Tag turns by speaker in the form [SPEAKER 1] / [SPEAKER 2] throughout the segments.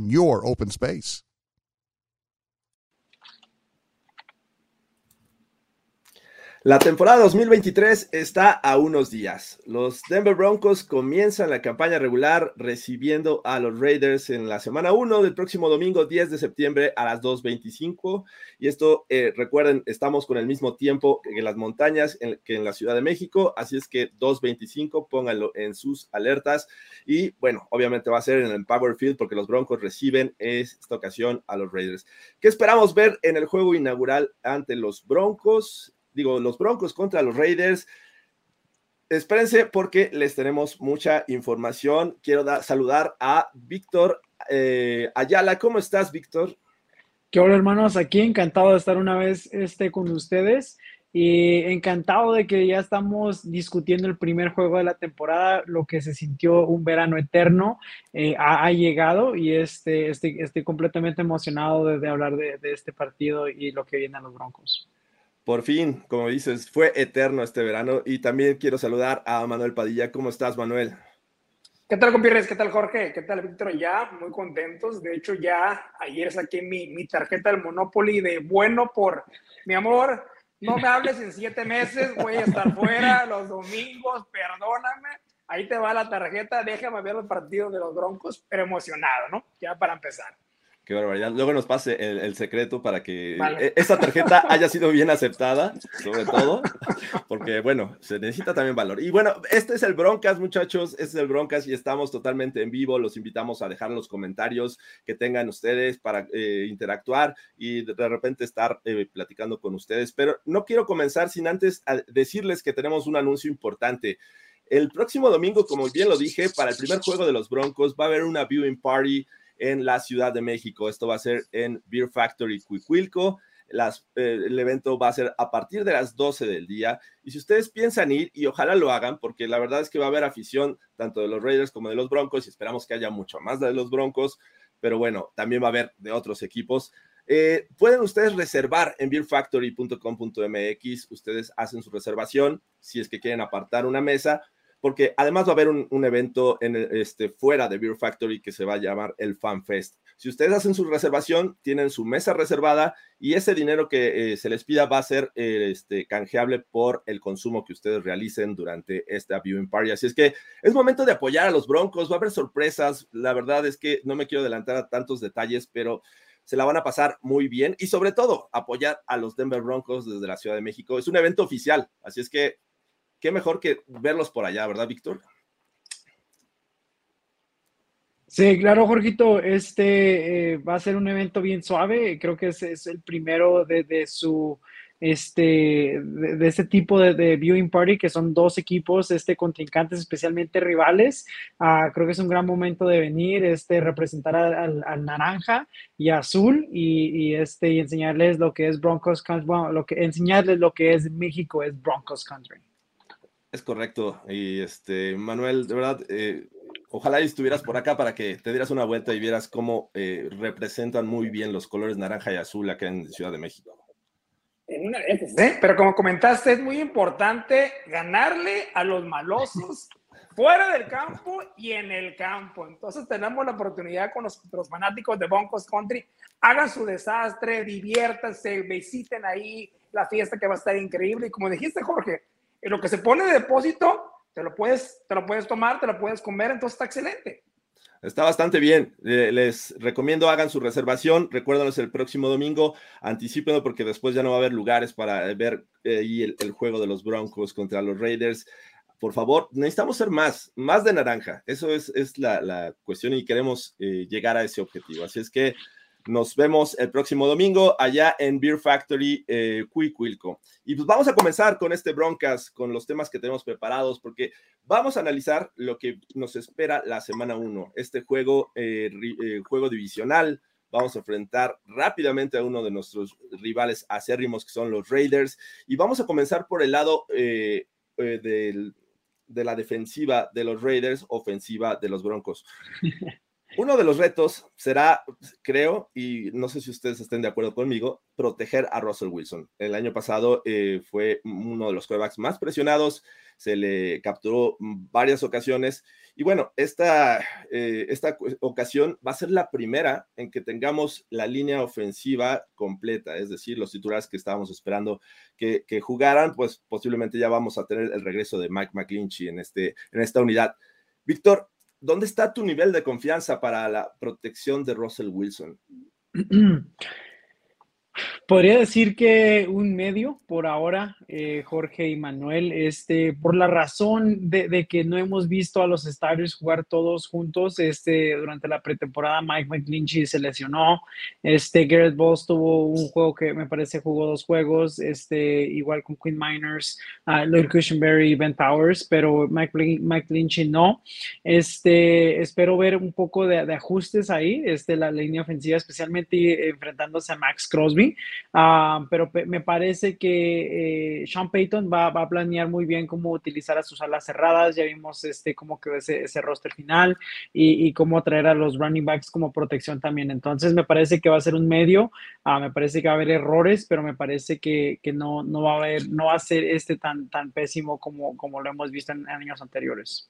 [SPEAKER 1] in your open space.
[SPEAKER 2] La temporada 2023 está a unos días. Los Denver Broncos comienzan la campaña regular recibiendo a los Raiders en la semana 1 del próximo domingo 10 de septiembre a las 2.25. Y esto, eh, recuerden, estamos con el mismo tiempo en las montañas que en la Ciudad de México, así es que 2.25, pónganlo en sus alertas. Y bueno, obviamente va a ser en el Power Field porque los Broncos reciben esta ocasión a los Raiders. ¿Qué esperamos ver en el juego inaugural ante los Broncos? Digo, los Broncos contra los Raiders. Espérense porque les tenemos mucha información. Quiero saludar a Víctor eh, Ayala. ¿Cómo estás, Víctor?
[SPEAKER 3] ¿Qué hola, hermanos? Aquí encantado de estar una vez este, con ustedes y encantado de que ya estamos discutiendo el primer juego de la temporada, lo que se sintió un verano eterno eh, ha, llegado y este, estoy completamente emocionado de, hablar de, de, este partido y lo que viene a los Broncos.
[SPEAKER 2] Por fin, como dices, fue eterno este verano y también quiero saludar a Manuel Padilla. ¿Cómo estás, Manuel?
[SPEAKER 4] ¿Qué tal, compierres? ¿Qué tal, Jorge? ¿Qué tal, Víctor? Ya, muy contentos. De hecho, ya ayer saqué mi, mi tarjeta del Monopoly de bueno por mi amor. No me hables en siete meses, voy a estar fuera los domingos, perdóname. Ahí te va la tarjeta, déjame ver los partidos de los Broncos, pero emocionado, ¿no? Ya para empezar.
[SPEAKER 2] Qué barbaridad. Luego nos pase el, secreto para que e, esta tarjeta haya sido bien aceptada, sobre todo, porque bueno, se necesita también valor. Y bueno, este es el Broncas, muchachos, este es el Broncas y estamos totalmente en vivo. Los invitamos a dejar los comentarios que tengan ustedes para eh, interactuar y de, repente estar eh, platicando con ustedes. Pero no quiero comenzar sin antes decirles que tenemos un anuncio importante. El próximo domingo, como bien lo dije, para el primer juego de los Broncos va a haber una viewing party en la Ciudad de México. Esto va a ser en Beer Factory Cuicuilco. Eh, el evento va a ser a partir de las 12 del día. Y si ustedes piensan ir, y ojalá lo hagan, porque la verdad es que va a haber afición tanto de los Raiders como de los Broncos, y esperamos que haya mucho más de los Broncos, pero bueno, también va a haber de otros equipos. Eh, pueden ustedes reservar en beerfactory.com.mx, ustedes hacen su reservación si es que quieren apartar una mesa porque además va a haber un, evento en este, fuera de Beer Factory que se va a llamar el Fan Fest. Si ustedes hacen su reservación, tienen su mesa reservada y ese dinero que eh, se les pida va a ser eh, este, canjeable por el consumo que ustedes realicen durante esta viewing party. Así es que es momento de apoyar a los Broncos, va a haber sorpresas. La verdad es que no me quiero adelantar a tantos detalles, pero se la van a pasar muy bien y sobre todo apoyar a los Denver Broncos desde la Ciudad de México. Es un evento oficial, así es que qué mejor que verlos por allá, ¿verdad, Víctor?
[SPEAKER 3] Sí, claro, Jorgito, este eh, va a ser un evento bien suave, creo que es, el primero de, su, este, de, este tipo de, viewing party, que son dos equipos, este, contrincantes, especialmente rivales. Ah, creo que es un gran momento de venir, este, representar al, naranja y azul y, este, y enseñarles lo que es Broncos Country, bueno, lo que, enseñarles lo que es México, es Broncos Country.
[SPEAKER 2] Es correcto. Y este, Manuel, de verdad, eh, ojalá estuvieras por acá para que te dieras una vuelta y vieras cómo eh, representan muy bien los colores naranja y azul acá en Ciudad de México.
[SPEAKER 4] En una ¿eh? Pero como comentaste, es muy importante ganarle a los malosos fuera del campo y en el campo. Entonces tenemos la oportunidad con los, los fanáticos de Broncos Country, hagan su desastre, diviértanse, visiten ahí la fiesta que va a estar increíble. Y como dijiste, Jorge, lo que se pone de depósito, te lo puedes, te lo puedes tomar, te lo puedes comer, entonces está excelente.
[SPEAKER 2] Está bastante bien. Les recomiendo hagan su reservación. Recuérdanos el próximo domingo. Anticípenlo porque después ya no va a haber lugares para ver eh, el, juego de los Broncos contra los Raiders. Por favor, necesitamos ser más, más de naranja. Eso es, es la, cuestión y queremos eh, llegar a ese objetivo. Así es que nos vemos el próximo domingo allá en Beer Factory eh, Cuicuilco. Y pues vamos a comenzar con este broncas, con los temas que tenemos preparados, porque vamos a analizar lo que nos espera la semana 1, este juego, eh, eh, juego divisional. Vamos a enfrentar rápidamente a uno de nuestros rivales acérrimos, que son los Raiders. Y vamos a comenzar por el lado de la defensiva de los Raiders, ofensiva de los Broncos. Uno de los retos será, creo, y no sé si ustedes estén de acuerdo conmigo, proteger a Russell Wilson. El año pasado eh, fue uno de los quarterbacks más presionados, se le capturó varias ocasiones. Y bueno, esta, eh, esta ocasión va a ser la primera en que tengamos la línea ofensiva completa, es decir, los titulares que estábamos esperando que, jugaran, pues posiblemente ya vamos a tener el regreso de Mike McClinchy en, este, en esta unidad. Víctor, ¿dónde está tu nivel de confianza para la protección de Russell Wilson?
[SPEAKER 3] Podría decir que un medio por ahora, eh, Jorge y Manuel, este, por la razón de, que no hemos visto a los Stars jugar todos juntos, este, durante la pretemporada Mike McGlinchey se lesionó, este, Garrett Bowles tuvo un juego que me parece jugó dos juegos, este, igual con Quinn Miners, uh, Lloyd Cushenberry y Ben Powers, pero Mike, Mike no. Este, espero ver un poco de, de ajustes ahí, este, la línea ofensiva, especialmente enfrentándose a Max Crosby. Ah, pero me parece que eh, Sean Payton va, a planear muy bien cómo utilizar a sus alas cerradas. Ya vimos este, cómo quedó ese, ese roster final y, cómo traer a los running backs como protección también. Entonces, me parece que va a ser un medio. Ah, me parece que va a haber errores, pero me parece que, no, no, va a haber, no va a ser este tan, tan pésimo como, como lo hemos visto en años anteriores.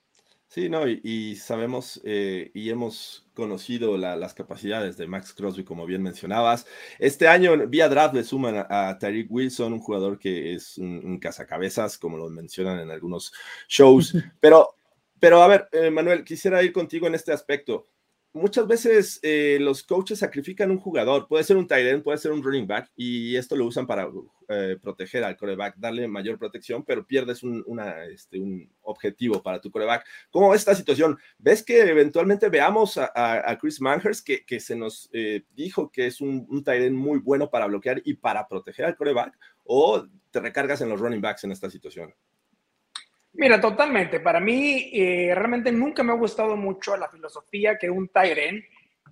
[SPEAKER 2] Sí, no, y, sabemos eh, y hemos conocido las capacidades de Max Crosby, como bien mencionabas. Este año, vía draft, le suman a, Tariq Wilson, un jugador que es un, cazacabezas, como lo mencionan en algunos shows. Pero, pero a ver, eh, Manuel, quisiera ir contigo en este aspecto muchas veces eh, los coaches sacrifican un jugador, puede ser un tight end, puede ser un running back, y esto lo usan para eh, proteger al coreback, darle mayor protección, pero pierdes un, este, objetivo para tu coreback. ¿Cómo esta situación? ¿Ves que eventualmente veamos a, Chris Manhers, que, que, se nos eh, dijo que es un, un tight end muy bueno para bloquear y para proteger al coreback, o te recargas en los running backs en esta situación?
[SPEAKER 4] Mira, totalmente. Para mí, eh, realmente nunca me ha gustado mucho la filosofía que un Tyren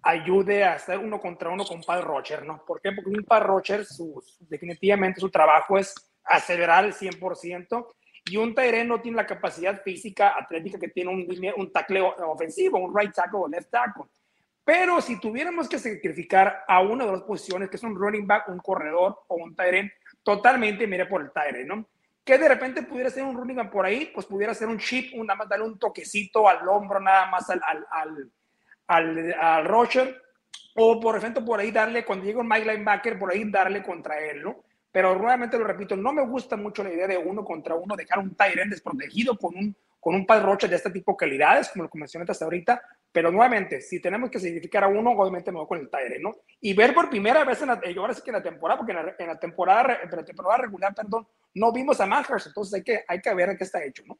[SPEAKER 4] ayude a hacer uno contra uno con Pat Rocher, ¿no? ¿Por qué? Porque un Pat Rocher, su, definitivamente su trabajo es acelerar el 100% y un Tyren no tiene la capacidad física, atlética que tiene un, un tacleo ofensivo, un right tackle o left tackle. Pero si tuviéramos que sacrificar a una de las posiciones, que es un running back, un corredor o un Tyren, totalmente mire por el Tyren, ¿no? Que de repente pudiera ser un running por ahí, pues pudiera ser un chip, nada más darle un toquecito al hombro, nada más al, al, al, al, al Rocher, o por ejemplo por ahí darle, cuando llega un Mike Linebacker, por ahí darle contra él, ¿no? Pero nuevamente lo repito, no me gusta mucho la idea de uno contra uno, dejar un Tyrant desprotegido con un, con un Rocher de este tipo de calidades, como lo mencioné hasta ahorita, pero nuevamente, si tenemos que significar a uno, obviamente me voy con el Tyre, ¿no? Y ver por primera vez, en la, yo sí que en la temporada, porque en la, temporada, en la temporada regular, perdón, no vimos a Manhurst, entonces hay que, hay que ver qué está hecho, ¿no?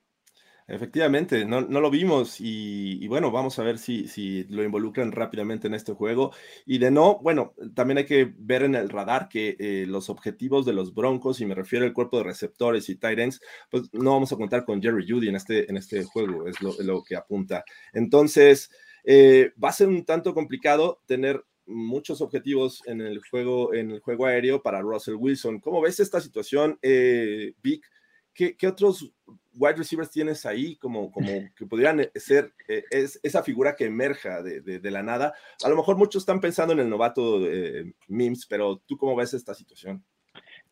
[SPEAKER 2] Efectivamente, no, no lo vimos y, bueno, vamos a ver si, si lo involucran rápidamente en este juego. Y de no, bueno, también hay que ver en el radar que eh, los objetivos de los Broncos, y me refiero al cuerpo de receptores y tight ends, pues no vamos a contar con Jerry Judy en este, en este juego, es lo, lo que apunta. Entonces, eh, va a ser un tanto complicado tener muchos objetivos en el juego, en el juego aéreo para Russell Wilson. ¿Cómo ves esta situación, eh, Vic? ¿Qué, otros wide receivers tienes ahí como, como que podrían ser eh, es, esa figura que emerja de, la nada? A lo mejor muchos están pensando en el novato eh, Mims, pero ¿tú cómo ves esta situación?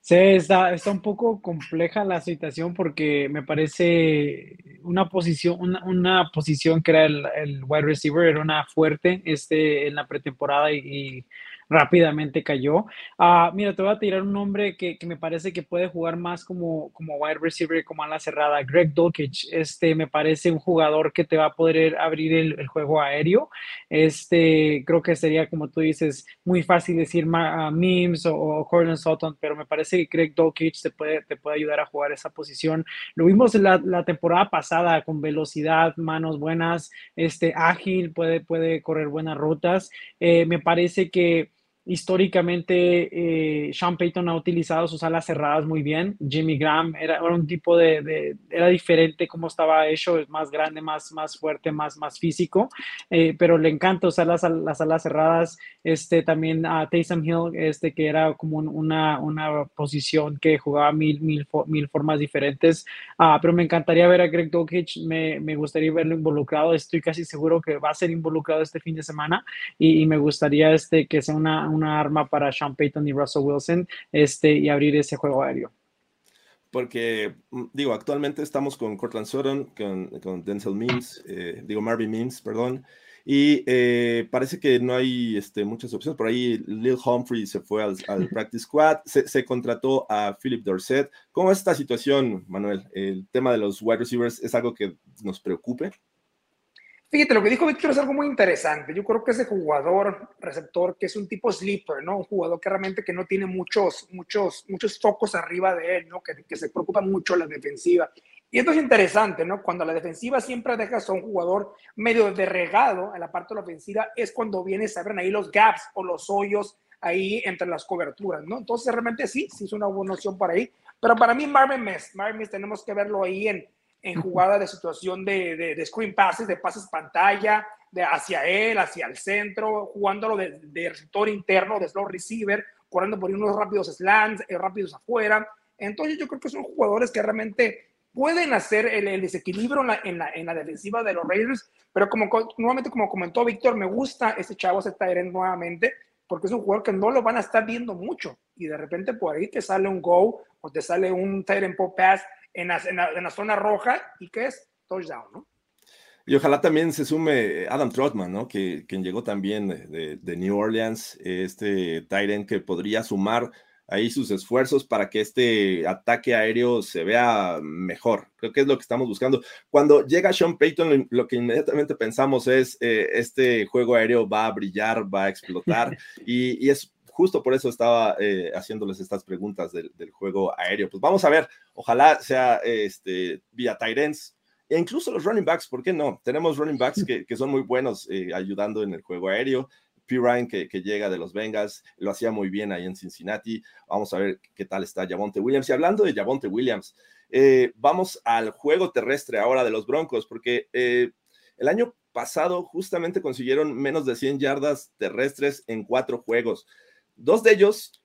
[SPEAKER 3] Sí, está, está un poco compleja la situación porque me parece una posición, una, posición que era el, el, wide receiver, era una fuerte este, en la pretemporada y, rápidamente cayó. Ah, mira, te voy a tirar un nombre que, que, me parece que puede jugar más como, como wide receiver, como a la cerrada. Greg Dulcich, este me parece un jugador que te va a poder abrir el, el juego aéreo. Este, creo que sería, como tú dices, muy fácil decir uh, Mims o, o Cortland Sutton, pero me parece que Greg Dulcich te puede, te puede ayudar a jugar esa posición. Lo vimos la, la temporada pasada con velocidad, manos buenas, este, ágil, puede, puede correr buenas rutas. Eh, me parece que históricamente eh, Sean Payton ha utilizado sus alas cerradas muy bien. Jimmy Graham era, un tipo de, era diferente como estaba hecho, es más grande, más, más fuerte, más, más físico, eh, pero le encanta usar las, las, alas cerradas. Este, también a Taysom Hill, este, que era como una, una posición que jugaba mil, mil, mil formas diferentes. Ah, pero me encantaría ver a Greg Dulcich, me, me, gustaría verlo involucrado. Estoy casi seguro que va a ser involucrado este fin de semana y, y me gustaría este, que sea una una arma para Sean Payton y Russell Wilson este, y abrir ese juego aéreo.
[SPEAKER 2] Porque, mm, digo, actualmente estamos con Cortland Sutton, con, con Denzel Mims, eh, digo, Marvin Mims, perdón, y eh, parece que no hay este, muchas opciones. Por ahí Lil Humphrey se fue al, al practice squad, se, se, contrató a Philip Dorset. ¿Cómo es esta situación, Manuel? ¿El tema de los wide receivers es algo que nos preocupe?
[SPEAKER 4] Fíjate, lo que dijo Víctor es algo muy interesante. Yo creo que ese jugador receptor que es un tipo sleeper, ¿no? Un jugador que realmente que no tiene muchos, muchos, muchos focos arriba de él, ¿no? Que, que se preocupa mucho la defensiva. Y esto es interesante, ¿no? Cuando la defensiva siempre deja a un jugador medio de regado en la parte de la ofensiva, es cuando viene, se abren ahí los gaps o los hoyos ahí entre las coberturas, ¿no? Entonces, realmente sí, sí es una buena opción para ahí. Pero para mí, Marvin Miss, Marvin Miss tenemos que verlo ahí en, en jugada de situación de, de, de, screen passes, de pases pantalla, de hacia él, hacia el centro, jugándolo de, de receptor interno, de slow receiver, corriendo por unos rápidos slants, eh, rápidos afuera. Entonces yo creo que son jugadores que realmente pueden hacer el, el desequilibrio en la, en, la, en la, defensiva de los Raiders, pero como nuevamente como comentó Víctor, me gusta ese chavo, ese Tyrant nuevamente, porque es un jugador que no lo van a estar viendo mucho y de repente por ahí te sale un go o te sale un Tyrant pop pass en la, en, la, en la, zona roja y que es touchdown, ¿no?
[SPEAKER 2] Y ojalá también se sume Adam Trotman, ¿no? Que, quien llegó también de, de, New Orleans, este Tyrant que podría sumar ahí sus esfuerzos para que este ataque aéreo se vea mejor. Creo que es lo que estamos buscando. Cuando llega Sean Payton, lo, que inmediatamente pensamos es, eh, este juego aéreo va a brillar, va a explotar, y, y es justo por eso estaba eh, haciéndoles estas preguntas del, del, juego aéreo. Pues vamos a ver, ojalá sea este, vía Tyrens e incluso los running backs, ¿por qué no? Tenemos running backs que, que son muy buenos eh, ayudando en el juego aéreo. P. Ryan, que, que, llega de los Bengals, lo hacía muy bien ahí en Cincinnati. Vamos a ver qué tal está Javonte Williams. Y hablando de Javonte Williams, eh, vamos al juego terrestre ahora de los Broncos, porque eh, el año pasado justamente consiguieron menos de 100 yardas terrestres en cuatro juegos. Dos de ellos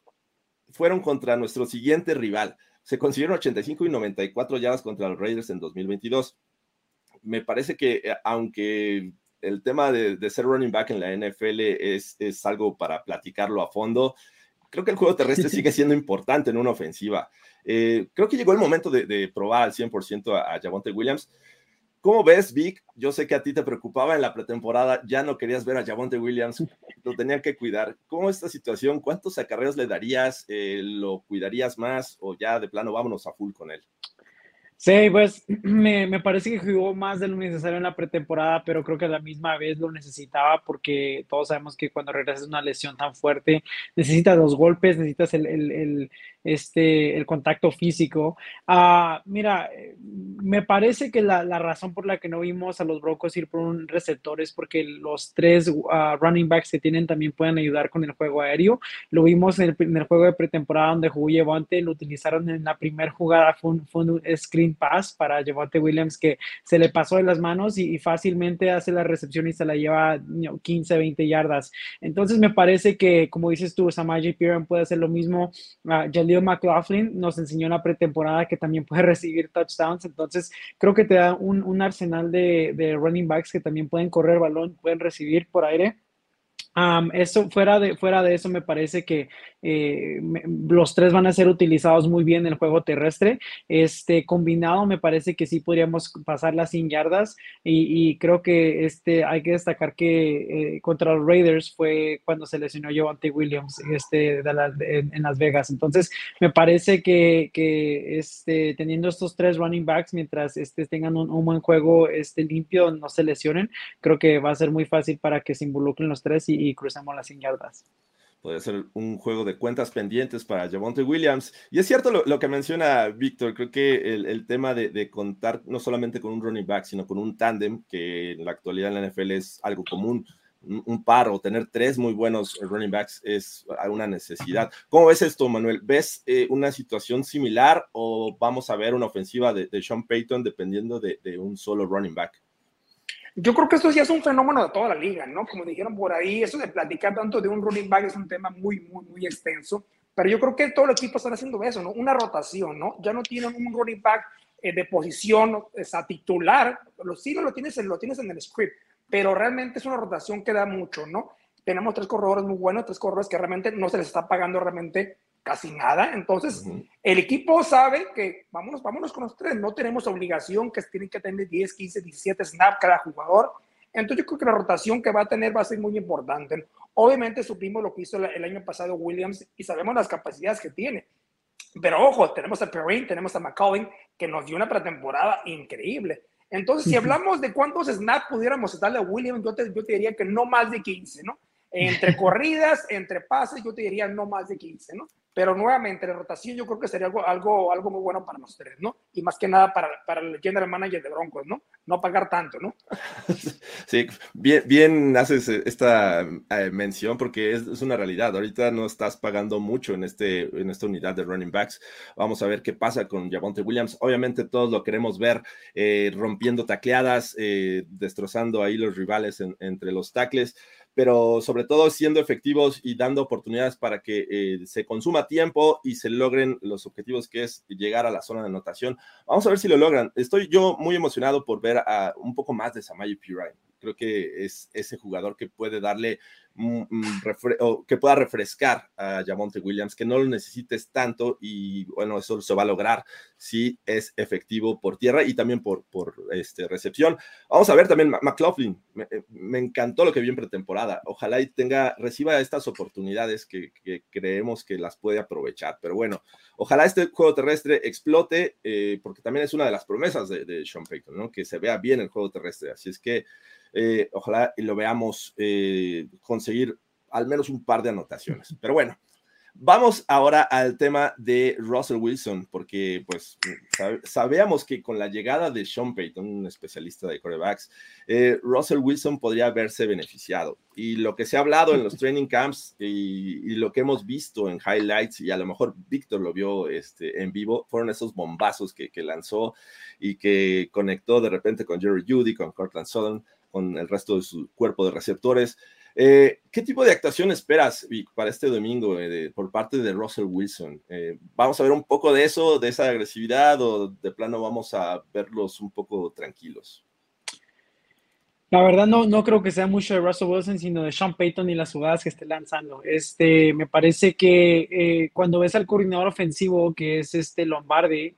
[SPEAKER 2] fueron contra nuestro siguiente rival. Se consiguieron 85 y 94 yardas contra los Raiders en 2022. Me parece que eh, aunque el tema de, de, ser running back en la NFL es, es, algo para platicarlo a fondo, creo que el juego terrestre sigue siendo importante en una ofensiva. Eh, creo que llegó el momento de, de probar al 100% a, a Javonte Williams. ¿Cómo ves, Vic? Yo sé que a ti te preocupaba en la pretemporada, ya no querías ver a Javonte Williams, lo tenían que cuidar. ¿Cómo es esta situación? ¿Cuántos acarreos le darías? Eh, ¿Lo cuidarías más o ya de plano vámonos a full con él?
[SPEAKER 3] Sí, pues me, parece que jugó más de lo necesario en la pretemporada, pero creo que a la misma vez lo necesitaba porque todos sabemos que cuando regresas una lesión tan fuerte, necesitas los golpes, necesitas el este, el contacto físico. Uh, mira, me parece que la, la, razón por la que no vimos a los Broncos ir por un receptor es porque los tres uh, running backs que tienen también pueden ayudar con el juego aéreo. Lo vimos en el, en juego de pretemporada donde jugó Levante, lo utilizaron en la primera jugada, fue un, fue un screen pass para Javonte Williams que se le pasó de las manos y, y, fácilmente hace la recepción y se la lleva you know, 15, 20 yardas. Entonces me parece que, como dices tú, Samaji Piran puede hacer lo mismo. Uh, Jaleel McLaughlin nos enseñó en la pretemporada que también puede recibir touchdowns. Entonces creo que te da un, un arsenal de, de running backs que también pueden correr balón, pueden recibir por aire. Eso fuera de, fuera de eso me parece que eh, los tres van a ser utilizados muy bien en el juego terrestre. Este combinado me parece que sí podríamos pasar las 100 yardas y, creo que este, hay que destacar que eh, contra los Raiders fue cuando se lesionó Javante Williams este, en, Las Vegas. Entonces me parece que, que este, teniendo estos tres running backs mientras este, tengan un, buen juego este, limpio, no se lesionen, creo que va a ser muy fácil para que se involucren los tres y crucemos las 100 yardas
[SPEAKER 2] puede ser un juego de cuentas pendientes para Javonte Williams. Y es cierto lo, que menciona Víctor, creo que el, tema de, contar no solamente con un running back, sino con un tándem, que en la actualidad en la NFL es algo común, un, par o tener tres muy buenos running backs es una necesidad. ¿Cómo ves esto, Manuel? ¿Ves eh, una situación similar o vamos a ver una ofensiva de, Sean Payton dependiendo de un solo running back?
[SPEAKER 4] Yo creo que esto ya es un fenómeno de toda la liga, ¿no? Como dijeron por ahí, eso de platicar tanto de un running back es un tema muy, muy, muy extenso, pero yo creo que todos los equipos están haciendo eso, ¿no? Una rotación, ¿no? Ya no tienen un running back eh, de posición esa titular, lo, sí lo tienes, lo tienes en el script, pero realmente es una rotación que da mucho, ¿no? Tenemos tres corredores muy buenos, tres corredores que realmente no se les está pagando realmente casi nada. Entonces, el equipo sabe que vámonos, vámonos con los tres. No tenemos obligación que tienen que tener 10, 15, 17 snaps cada jugador. Entonces, yo creo que la rotación que va a tener va a ser muy importante. Obviamente, supimos lo que hizo el año pasado Williams y sabemos las capacidades que tiene. Pero ojo, tenemos a Perrin, tenemos a McCollin, que nos dio una pretemporada increíble. Entonces, si hablamos de cuántos snaps pudiéramos darle a Williams, yo te, yo te diría que no más de 15, ¿no? Entre corridas, entre pases, yo te diría no más de 15, ¿no? Pero nuevamente, la rotación yo creo que sería algo, algo, algo muy bueno para los tres, ¿no? Y más que nada para, para el general manager de Broncos, ¿no? No pagar tanto, ¿no?
[SPEAKER 2] Sí, bien, bien haces esta eh, mención porque es, es, una realidad. Ahorita no estás pagando mucho en, este, en esta unidad de running backs. Vamos a ver qué pasa con Javonte Williams. Obviamente todos lo queremos ver eh, rompiendo tacleadas, eh, destrozando ahí los rivales entre los tackles pero sobre todo siendo efectivos y dando oportunidades para que eh, se consuma tiempo y se logren los objetivos que es llegar a la zona de anotación. Vamos a ver si lo logran. Estoy yo muy emocionado por ver a un poco más de Samaje Pirine. Creo que es ese jugador que puede darle que pueda refrescar a Jamonte Williams, que no lo necesites tanto y bueno, eso se va a lograr si es efectivo por tierra y también por, por este, recepción. Vamos a ver también McLaughlin, eh, me, encantó lo que vi en pretemporada, ojalá y tenga, reciba estas oportunidades que, creemos que las puede aprovechar, pero bueno, ojalá este juego terrestre explote, eh, porque también es una de las promesas de, Sean Payton, que se vea bien el juego terrestre, así es que eh, ojalá lo veamos eh, conseguir al menos un par de anotaciones. Pero bueno, vamos ahora al tema de Russell Wilson, porque pues sabíamos que con la llegada de Sean Payton, un especialista de corebacks, eh, Russell Wilson podría haberse beneficiado. Y lo que se ha hablado en los training camps y, lo que hemos visto en highlights, y a lo mejor Víctor lo vio este, en vivo, fueron esos bombazos que, que lanzó y que conectó de repente con Jerry Judy, con Cortland Sutton con el resto de su cuerpo de receptores. Eh, ¿Qué tipo de actuación esperas para este domingo eh, por parte de Russell Wilson? Eh, ¿Vamos a ver un poco de eso, de esa agresividad o de plano vamos a verlos un poco tranquilos?
[SPEAKER 3] La verdad no, no creo que sea mucho de Russell Wilson, sino de Sean Payton y las jugadas que esté lanzando. Este, me parece que cuando ves al coordinador ofensivo, que es este Lombardi,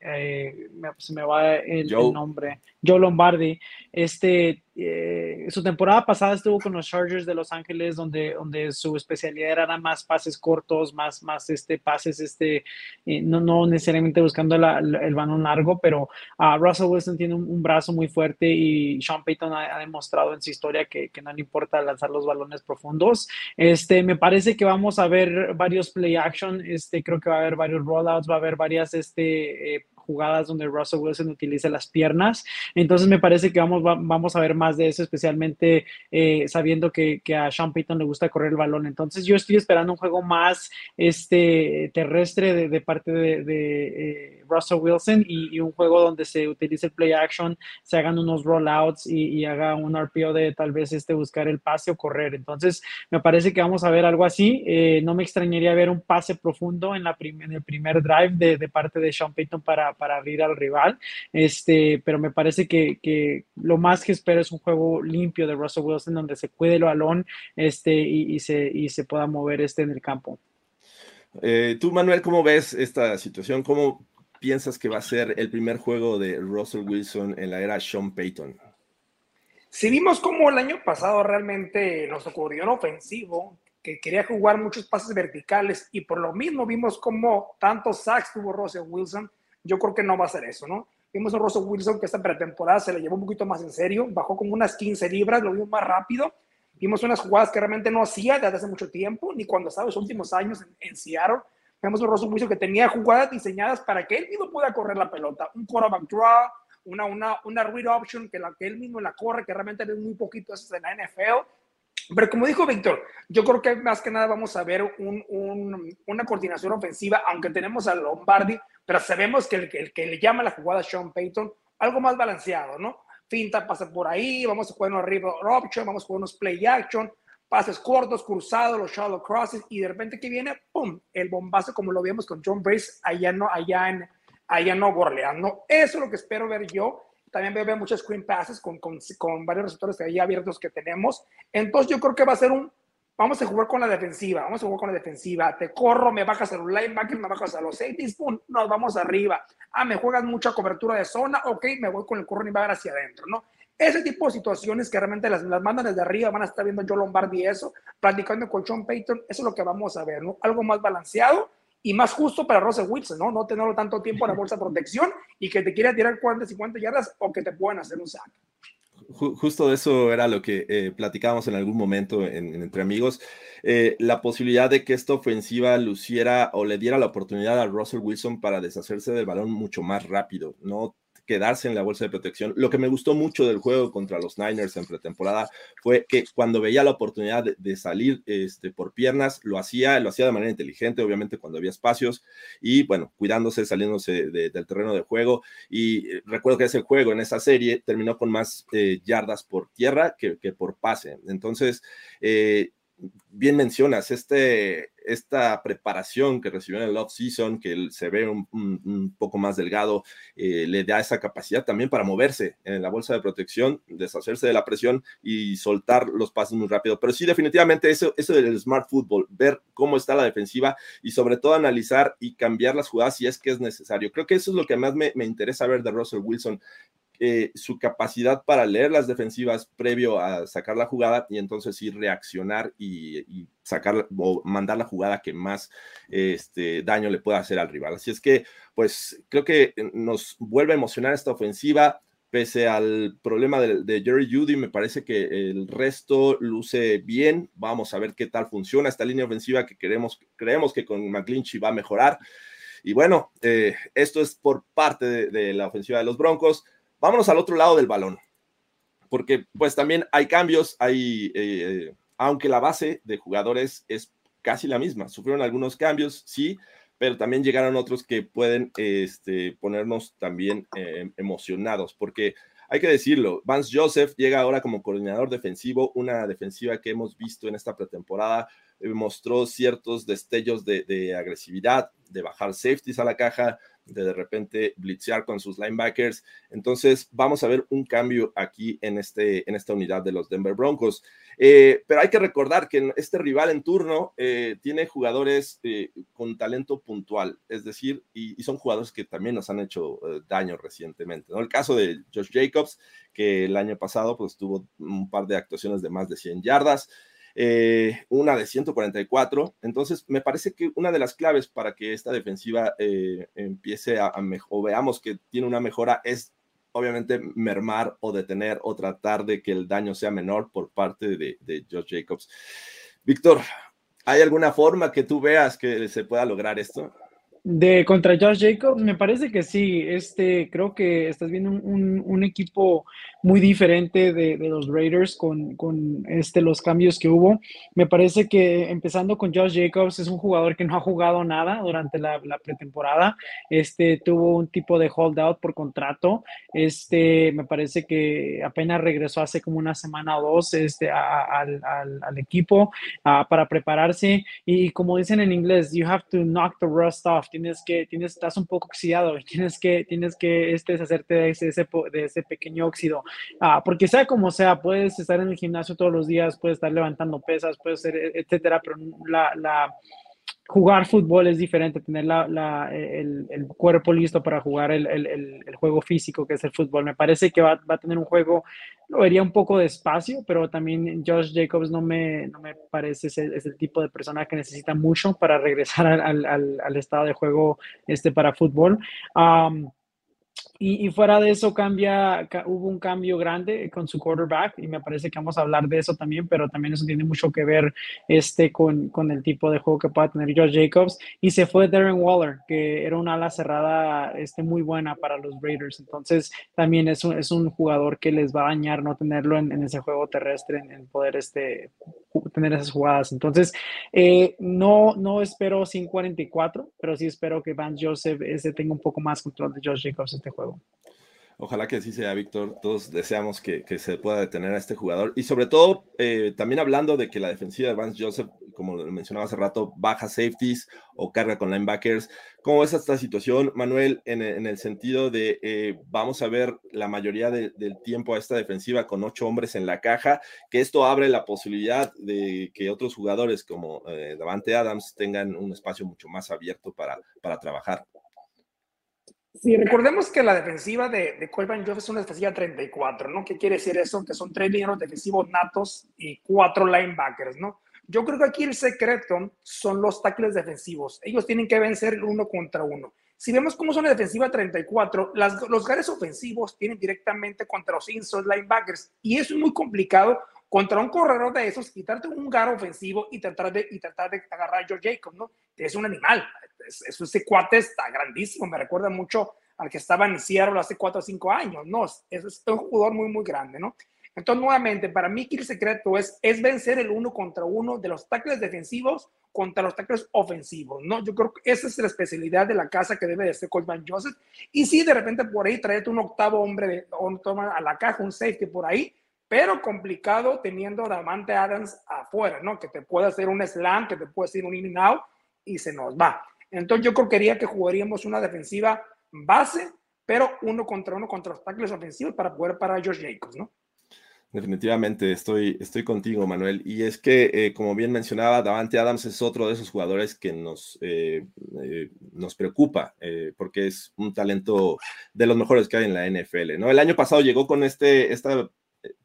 [SPEAKER 3] se me va el, el nombre, Joe Lombardi, este, eh, su temporada pasada estuvo con los Chargers de Los Ángeles, donde, donde su especialidad era más pases cortos, más, más este, pases, este, eh, no, no necesariamente buscando el balón largo, pero uh, Russell Wilson tiene un, brazo muy fuerte y Sean Payton ha, demostrado en su historia que, que, no le importa lanzar los balones profundos. Este, me parece que vamos a ver varios play action, este, creo que va a haber varios rollouts, va a haber varias este, eh, jugadas donde Russell Wilson utiliza las piernas. Entonces me parece que vamos, vamos a ver más de eso, especialmente eh, sabiendo que, a Sean Payton le gusta correr el balón. Entonces yo estoy esperando un juego más este, terrestre de, parte de, Russell Wilson y, un juego donde se utilice el play action, se hagan unos rollouts y, y, haga un RPO de tal vez este buscar el pase o correr. Entonces, me parece que vamos a ver algo así. Eh, no me extrañaría ver un pase profundo en, la en el primer drive de, parte de Sean Payton para, para abrir al rival. Este, pero me parece que, lo más que espero es un juego limpio de Russell Wilson donde se cuide el balón este, y, y se, y se pueda mover este en el campo.
[SPEAKER 2] Eh, tú, Manuel, ¿cómo ves esta situación? ¿Cómo piensas que va a ser el primer juego de Russell Wilson en la era Sean Payton?
[SPEAKER 4] Si vimos cómo el año pasado realmente nos ocurrió un ofensivo que quería jugar muchos pases verticales y por lo mismo vimos cómo tantos sacks tuvo Russell Wilson, yo creo que no va a ser eso, ¿no? Vimos a Russell Wilson que esta pretemporada se le llevó un poquito más en serio, bajó como unas 15 libras, lo vimos más rápido Vimos unas jugadas que realmente no hacía desde hace mucho tiempo, ni cuando estaba en los últimos años en, en Seattle. Vemos un Wilson que tenía jugadas diseñadas para que él mismo pueda correr la pelota. Un quarterback draw, una, una, una read option que, la, que él mismo la corre, que realmente es muy poquito eso en la NFL. Pero como dijo Víctor, yo creo que más que nada vamos a ver un, un, una coordinación ofensiva, aunque tenemos a Lombardi, pero sabemos que el, el, que le llama la jugada Sean Payton, algo más balanceado, ¿no? finta pasa por ahí, vamos a jugar unos river option, vamos a jugar unos play action, pases cortos, cruzados, los shallow crosses, y de repente que viene, ¡pum!, el bombazo como lo vimos con John Brace allá, no, allá en allá no Orleans, Eso es lo que espero ver yo. También veo, veo muchos screen passes con, con, con varios receptores ahí abiertos que tenemos. Entonces yo creo que va a ser un vamos a jugar con la defensiva, vamos a jugar con la defensiva, te corro, me bajas a los linebackers, me bajas a los safeties, pum, nos vamos arriba. Ah, me juegas mucha cobertura de zona, ok, me voy con el corro y va hacia adentro, ¿no? Ese tipo de situaciones que realmente las, las mandan desde arriba, van a estar viendo Joe Lombardi eso, practicando con Sean Payton, eso es lo que vamos a ver, ¿no? Algo más balanceado y más justo para Russell Wilson, ¿no? No tenerlo tanto tiempo en la bolsa de protección y que te quiera tirar 40, 50 yardas o que te puedan hacer un sack
[SPEAKER 2] justo eso era lo que eh, platicábamos en algún momento entre amigos. Eh, la posibilidad de que esta ofensiva luciera o le diera la oportunidad a Russell Wilson para deshacerse del balón mucho más rápido, no quedarse en la bolsa de protección. Lo que me gustó mucho del juego contra los Niners en pretemporada fue que cuando veía la oportunidad de, salir este, por piernas, lo hacía, lo hacía de manera inteligente, obviamente cuando había espacios y bueno, cuidándose, saliéndose del terreno de juego. Y eh, recuerdo que ese juego en esa serie terminó con más eh, yardas por tierra que, por pase. Entonces, eh, bien mencionas, este, esta preparación que recibió en el off-season, que se ve un, poco más delgado, eh, le da esa capacidad también para moverse en la bolsa de protección, deshacerse de la presión y soltar los pases muy rápido. Pero sí, definitivamente eso, eso del smart football, ver cómo está la defensiva y sobre todo analizar y cambiar las jugadas si es que es necesario. Creo que eso es lo que más me, me interesa ver de Russell Wilson, eh, su capacidad para leer las defensivas previo a sacar la jugada y entonces sí reaccionar y, sacar o mandar la jugada que más este, daño le pueda hacer al rival. Así es que, pues creo que nos vuelve a emocionar esta ofensiva. Pese al problema de, Jerry Judy, me parece que el resto luce bien. Vamos a ver qué tal funciona esta línea ofensiva que queremos, creemos que con McClinchy va a mejorar. Y bueno, eh, esto es por parte de la ofensiva de los Broncos. Vámonos al otro lado del balón, porque pues también hay cambios, hay, eh, aunque la base de jugadores es casi la misma, sufrieron algunos cambios, sí, pero también llegaron otros que pueden este, ponernos también eh, emocionados, porque hay que decirlo, Vance Joseph llega ahora como coordinador defensivo, una defensiva que hemos visto en esta pretemporada, eh, mostró ciertos destellos de, de agresividad, de bajar safeties a la caja, de de repente blitzear con sus linebackers. Entonces, vamos a ver un cambio aquí en, este, en esta unidad de los Denver Broncos. Eh, pero hay que recordar que este rival en turno eh, tiene jugadores eh, con talento puntual, es decir, y, son jugadores que también nos han hecho daño recientemente. ¿no? El caso de Josh Jacobs, que el año pasado pues tuvo un par de actuaciones de más de 100 yardas. Eh, una de 144. Entonces, me parece que una de las claves para que esta defensiva eh, empiece a, mejorar, o veamos que tiene una mejora es obviamente mermar o detener o tratar de que el daño sea menor por parte de, de Josh Jacobs. Víctor, ¿hay alguna forma que tú veas que se pueda lograr esto?
[SPEAKER 3] De contra Josh Jacobs, me parece que sí. Este, creo que estás viendo un, equipo muy diferente de, de los Raiders con, con, este, los cambios que hubo. Me parece que empezando con Josh Jacobs, es un jugador que no ha jugado nada durante la, la pretemporada. Este, tuvo un tipo de holdout por contrato. Este, me parece que apenas regresó hace como una semana o dos este, al, al, al, equipo para prepararse. Y como dicen en inglés, you have to knock the rust off tienes que, tienes, estás un poco oxidado, tienes que, tienes que este, deshacerte de ese, de ese pequeño óxido, ah, porque sea como sea, puedes estar en el gimnasio todos los días, puedes estar levantando pesas, puedes ser, etcétera, pero la, la jugar fútbol es diferente, tener la, el, el, cuerpo listo para jugar el, el, juego físico que es el fútbol. Me parece que va, va, a tener un juego, lo vería un poco despacio, pero también Josh Jacobs no me, no me parece ese, ese tipo de persona que necesita mucho para regresar al, al, al estado de juego este, para fútbol. Um, y, fuera de eso cambia, hubo un cambio grande con su quarterback y me parece que vamos a hablar de eso también, pero también eso tiene mucho que ver este, con, con el tipo de juego que pueda tener Josh Jacobs. Y se fue Darren Waller, que era una ala cerrada este, muy buena para los Raiders. Entonces también es un, es un jugador que les va a dañar no tenerlo en, ese juego terrestre, en, poder este, tener esas jugadas. Entonces eh, no, no espero 144, pero sí espero que Vance Joseph ese tenga un poco más control de Josh Jacobs este juego.
[SPEAKER 2] Ojalá que así sea, Víctor. Todos deseamos que, se pueda detener a este jugador. Y sobre todo, eh, también hablando de que la defensiva de Vance Joseph, como mencionaba hace rato, baja safeties o carga con linebackers. ¿Cómo ves esta situación, Manuel, en, el sentido de eh, vamos a ver la mayoría del tiempo a esta defensiva con ocho hombres en la caja? Que esto abre la posibilidad de que otros jugadores como eh, Davante Adams tengan un espacio mucho más abierto para trabajar.
[SPEAKER 4] Sí, recordemos que la defensiva de, de Colban Joff es una defensiva 34, ¿no? ¿Qué quiere decir eso? Que son tres lineros defensivos natos y cuatro linebackers, ¿no? Yo creo que aquí el secreto son los tackles defensivos. Ellos tienen que vencer uno contra uno. Si vemos cómo son la defensiva 34, las, los gares ofensivos tienen directamente contra los inside linebackers y eso es muy complicado contra un corredor de esos, quitarte un gar ofensivo y tratar de, y tratar de agarrar a Joe Jacob, ¿no? Es un animal. Eso, ese cuate está grandísimo. Me recuerda mucho al que estaba en Seattle hace 4 o 5 años, ¿no? Es, es un jugador muy, muy grande, ¿no? Entonces, nuevamente, para mí, el secreto es, es vencer el uno contra uno de los tackles defensivos contra los tackles ofensivos, ¿no? Yo creo que esa es la especialidad de la casa que debe de ser Coleman Joseph. Y sí, de repente por ahí traerte un octavo hombre de, o toma a la caja, un safety por ahí, pero complicado teniendo a Davante Adams afuera, ¿no? Que te puede hacer un slam, que te puede hacer un in and out y se nos va. Entonces yo creo que quería que jugaríamos una defensiva base, pero uno contra uno contra los tackles ofensivos para poder parar a Josh Jacobs, ¿no?
[SPEAKER 2] Definitivamente estoy, estoy contigo, Manuel. Y es que, eh, como bien mencionaba, Davante Adams es otro de esos jugadores que nos, eh, eh, nos preocupa, porque es un talento de los mejores que hay en la NFL. ¿no? El año pasado llegó con este, esta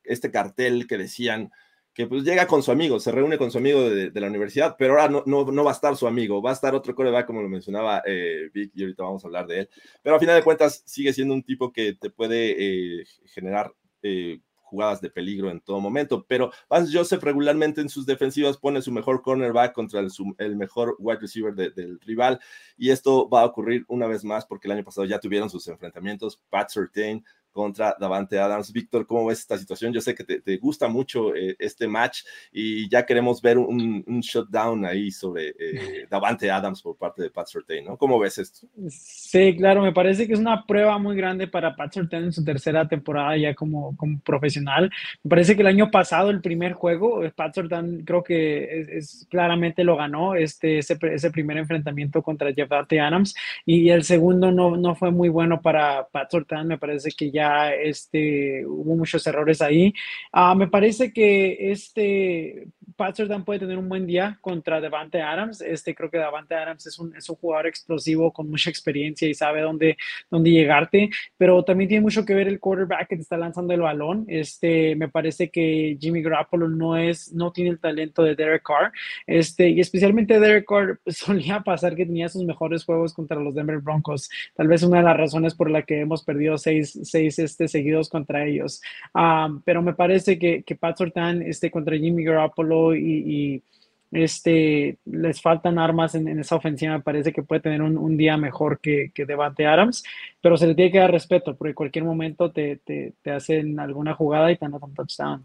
[SPEAKER 2] este cartel que decían que pues llega con su amigo, se reúne con su amigo de, la universidad, pero ahora no, no, va a estar su amigo, va a estar otro coreback, como lo mencionaba eh, Vic, y ahorita vamos a hablar de él. Pero a final de cuentas sigue siendo un tipo que te puede eh, generar eh, jugadas de peligro en todo momento. Pero Vance Joseph regularmente en sus defensivas pone su mejor cornerback contra el, el mejor wide receiver del rival. Y esto va a ocurrir una vez más porque el año pasado ya tuvieron sus enfrentamientos. Pat Surtain contra Davante Adams. Víctor, ¿cómo ves esta situación? Yo sé que te, gusta mucho eh, este match y ya queremos ver un, un shutdown ahí sobre eh, Davante Adams por parte de Pat Surtain, ¿no? ¿Cómo ves esto?
[SPEAKER 3] Sí, claro, me parece que es una prueba muy grande para Pat Surtain en su tercera temporada ya como, como profesional. Me parece que el año pasado, el primer juego, eh, Pat Surtain creo que es, claramente lo ganó, este, ese, ese, primer enfrentamiento contra Jeff Adams y el segundo no, no fue muy bueno para Pat Surtain, me parece que ya este, hubo muchos errores ahí. Ah, me parece que este Pat puede tener un buen día contra Devante Adams. Este, creo que Devante Adams es un, es un jugador explosivo con mucha experiencia y sabe dónde, dónde llegarte, pero también tiene mucho que ver el quarterback que te está lanzando el balón. Este, me parece que Jimmy Garoppolo no, es, no tiene el talento de Derek Carr. Este, y especialmente Derek Carr solía pasar que tenía sus mejores juegos contra los Denver Broncos. Tal vez una de las razones por la que hemos perdido seis, seis este, seguidos contra ellos. Um, pero me parece que, que Pat Sortan este, contra Jimmy Garoppolo y, Este, les faltan armas en, esa ofensiva. Me parece que puede tener un, día mejor que, que Devante Adams, pero se le tiene que dar respeto porque en cualquier momento te, te, te hacen alguna jugada y te anotan touchdown.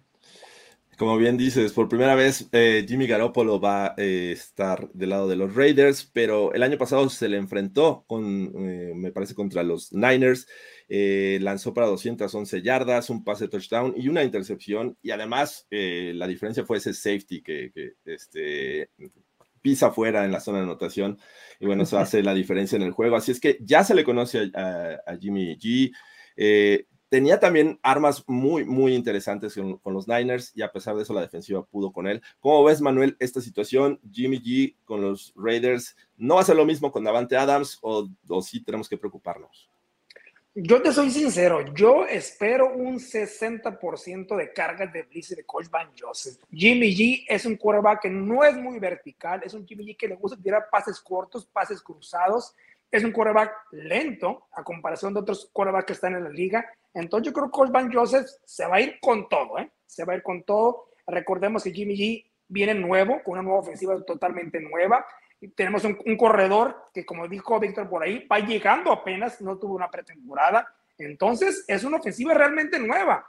[SPEAKER 2] Como bien dices, por primera vez eh, Jimmy Garoppolo va a eh, estar del lado de los Raiders, pero el año pasado se le enfrentó con, eh, me parece, contra los Niners. lanzó para 211 yardas, un pase touchdown y una intercepción. Y además, la diferencia fue ese safety que, este, pisa fuera en la zona de anotación. Y bueno, eso hace la diferencia en el juego. Así es que ya se le conoce a Jimmy G tenía también armas muy, muy interesantes con, los Niners y a pesar de eso la defensiva pudo con él. ¿Cómo ves, Manuel, esta situación? Jimmy G con los Raiders, ¿no va a ser lo mismo con Davante Adams o, o sí tenemos que preocuparnos?
[SPEAKER 4] Yo te soy sincero, yo espero un 60% de cargas de blitz de Coach Van Joseph. Jimmy G es un quarterback que no es muy vertical, es un Jimmy G que le gusta tirar pases cortos, pases cruzados, es un quarterback lento a comparación de otros quarterbacks que están en la liga. Entonces yo creo que Van Joseph se va a ir con todo, ¿eh? Se va a ir con todo. Recordemos que Jimmy G viene nuevo, con una nueva ofensiva totalmente nueva. Y tenemos un, corredor que, como dijo Víctor por ahí, va llegando apenas, no tuvo una pretemporada. Entonces es una ofensiva realmente nueva.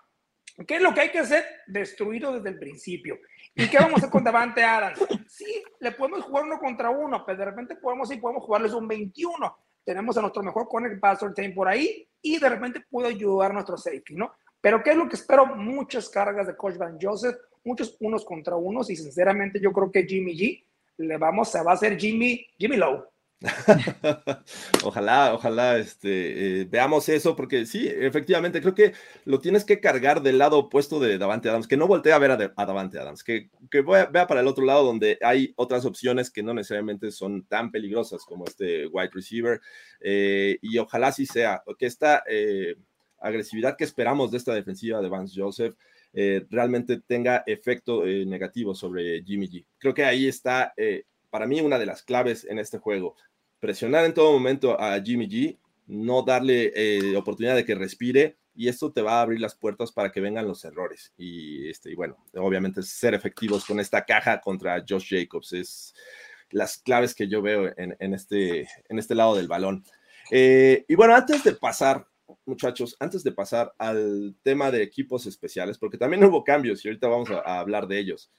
[SPEAKER 4] ¿Qué es lo que hay que hacer? Destruirlo desde el principio. ¿Y qué vamos a hacer con Davante Adams? Sí, le podemos jugar uno contra uno, pero de repente podemos y podemos jugarles un 21. Tenemos a nuestro mejor corner pastor time por ahí y de repente puede ayudar a nuestro safety, ¿no? Pero ¿qué es lo que espero? Muchas cargas de Coach Van Joseph, muchos unos contra unos y sinceramente yo creo que Jimmy G le vamos, se va a hacer Jimmy, Jimmy Lowe.
[SPEAKER 2] ojalá, ojalá este, eh, veamos eso, porque sí, efectivamente, creo que lo tienes que cargar del lado opuesto de Davante Adams, que no voltee a ver a, Davante Adams, que, que vea para el otro lado donde hay otras opciones que no necesariamente son tan peligrosas como este wide receiver, eh, y ojalá sí sea, que esta eh, agresividad que esperamos de esta defensiva de Vance Joseph realmente tenga efecto negativo sobre Jimmy G. Creo que ahí está para mí una de las claves en este juego presionar en todo momento a Jimmy G, no darle eh, oportunidad de que respire y esto te va a abrir las puertas para que vengan los errores. Y, este, y bueno, obviamente ser efectivos con esta caja contra Josh Jacobs es las claves que yo veo en, este, en este lado del balón. Eh, y bueno, antes de pasar, muchachos, antes de pasar al tema de equipos especiales, porque también hubo cambios y ahorita vamos a hablar de ellos.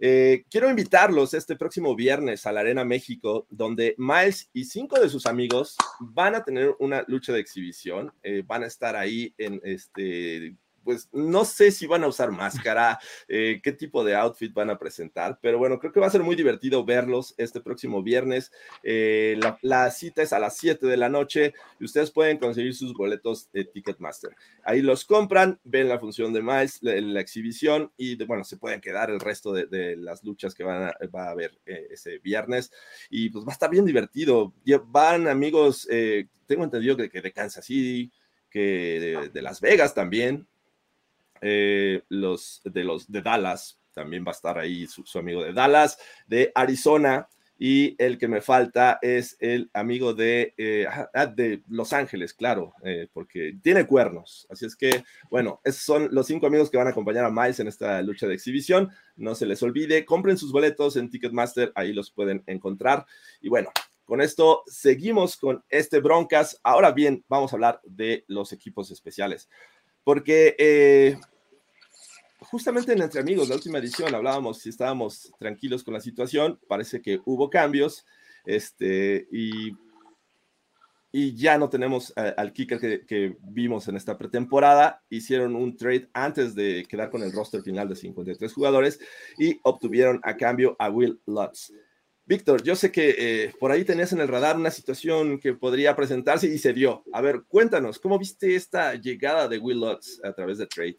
[SPEAKER 2] Eh, quiero invitarlos este próximo viernes a la Arena México, donde Miles y cinco de sus amigos van a tener una lucha de exhibición. Eh, van a estar ahí en este pues no sé si van a usar máscara, eh, qué tipo de outfit van a presentar, pero bueno, creo que va a ser muy divertido verlos este próximo viernes. Eh, la, cita es a las 7 de la noche y ustedes pueden conseguir sus boletos de Ticketmaster. Ahí los compran, ven la función de Miles, la, la exhibición y bueno, se pueden quedar el resto de, las luchas que van a, va a haber eh, ese viernes y pues va a estar bien divertido. Van amigos, tengo entendido que, de Kansas City, que de Las Vegas también, eh, los de los de Dallas, también va a estar ahí su, amigo de Dallas, de Arizona, y el que me falta es el amigo de, eh, ah, de Los Ángeles, claro, eh, porque tiene cuernos. Así es que, bueno, esos son los cinco amigos que van a acompañar a Miles en esta lucha de exhibición. No se les olvide, compren sus boletos en Ticketmaster, ahí los pueden encontrar. Y bueno, con esto seguimos con este Broncas. Ahora bien, vamos a hablar de los equipos especiales porque eh, justamente en Entre Amigos, la última edición, hablábamos si estábamos tranquilos con la situación, parece que hubo cambios, este, y, ya no tenemos al kicker que, vimos en esta pretemporada, hicieron un trade antes de quedar con el roster final de 53 jugadores y obtuvieron a cambio a Will Lutz. Víctor, yo sé que eh, por ahí tenías en el radar una situación que podría presentarse y se dio. A ver, cuéntanos, ¿cómo viste esta llegada de Will Lutz a través de trade?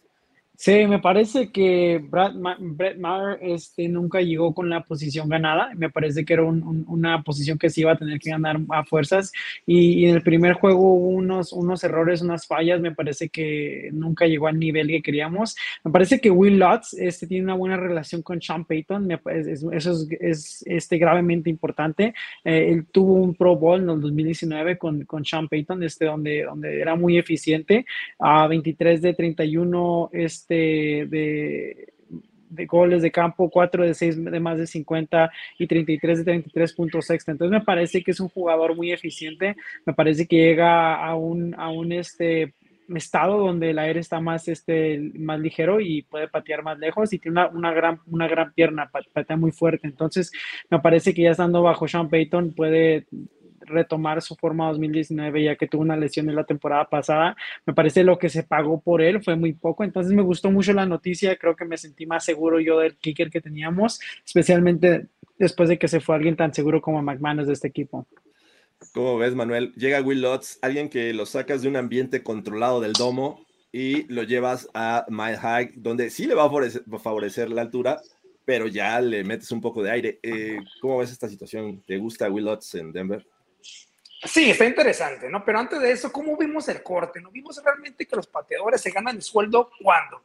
[SPEAKER 3] Sí, me parece que Brad Brett Maher este, nunca llegó con la posición ganada. Me parece que era una posición que se iba a tener que ganar a fuerzas. Y, en el primer juego hubo unos, unos errores, unas fallas. Me parece que nunca llegó al nivel que queríamos. Me parece que Will Lutz este, tiene una buena relación con Sean Payton. Me, eso es, es este, gravemente importante. Eh, él tuvo un Pro Bowl en el 2019 con, con Sean Payton, este, donde, donde era muy eficiente. A 23 de 31. Este, este, de de goles de campo, 4 de 6 de más de 50 y 33 de 33 puntos extra. Entonces me parece que es un jugador muy eficiente, me parece que llega a un, a un este, estado donde el aire está más, este, más ligero y puede patear más lejos y tiene una, una gran, una gran pierna, patea muy fuerte. Entonces me parece que ya estando bajo Sean Payton puede retomar su forma 2019 ya que tuvo una lesión en la temporada pasada. Me parece lo que se pagó por él fue muy poco, entonces me gustó mucho la noticia, creo que me sentí más seguro yo del kicker que teníamos, especialmente después de que se fue alguien tan seguro como McManus de este equipo.
[SPEAKER 2] ¿Cómo ves, Manuel? Llega Will Lutz, alguien que lo sacas de un ambiente controlado del domo y lo llevas a Mile High, donde sí le va a favorecer, la altura, pero ya le metes un poco de aire. Eh, ¿Cómo ves esta situación? ¿Te gusta Will Lutz en Denver?
[SPEAKER 4] Sí, está interesante, ¿no? Pero antes de eso, ¿cómo vimos el corte? ¿No vimos realmente que los pateadores se ganan el sueldo cuando?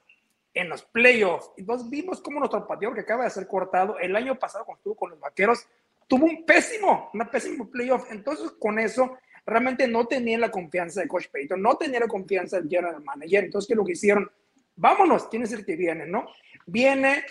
[SPEAKER 4] En los playoffs. Entonces vimos cómo nuestro pateador que acaba de ser cortado el año pasado cuando estuvo con los vaqueros tuvo un pésimo, una pésimo playoff. Entonces con eso realmente no tenían la confianza de Coach Payton, no tenían la confianza del general manager. Entonces, ¿qué es lo que hicieron? Vámonos, ¿quién es el que viene, no? Viene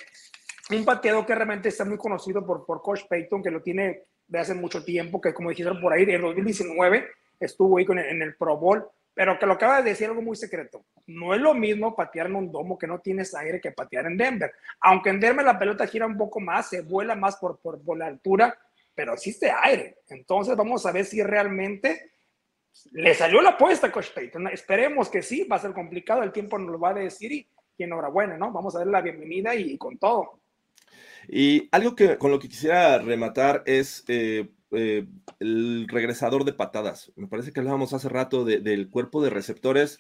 [SPEAKER 4] un pateador que realmente está muy conocido por, por Coach Payton, que lo tiene de hace mucho tiempo, que como dijeron por ahí, en 2019 estuvo ahí con, en el Pro Bowl, pero que lo acaba de decir algo muy secreto. No es lo mismo patear en un domo que no tienes aire que patear en Denver. Aunque en Denver la pelota gira un poco más, se vuela más por, por, por la altura, pero existe aire. Entonces vamos a ver si realmente le salió la apuesta Coach Payton. Esperemos que sí, va a ser complicado, el tiempo nos lo va a decir y, y enhorabuena, ¿no? Vamos a darle la bienvenida y con todo.
[SPEAKER 2] Y algo que con lo que quisiera rematar es eh, eh, el regresador de patadas. Me parece que hablábamos hace rato del cuerpo de receptores.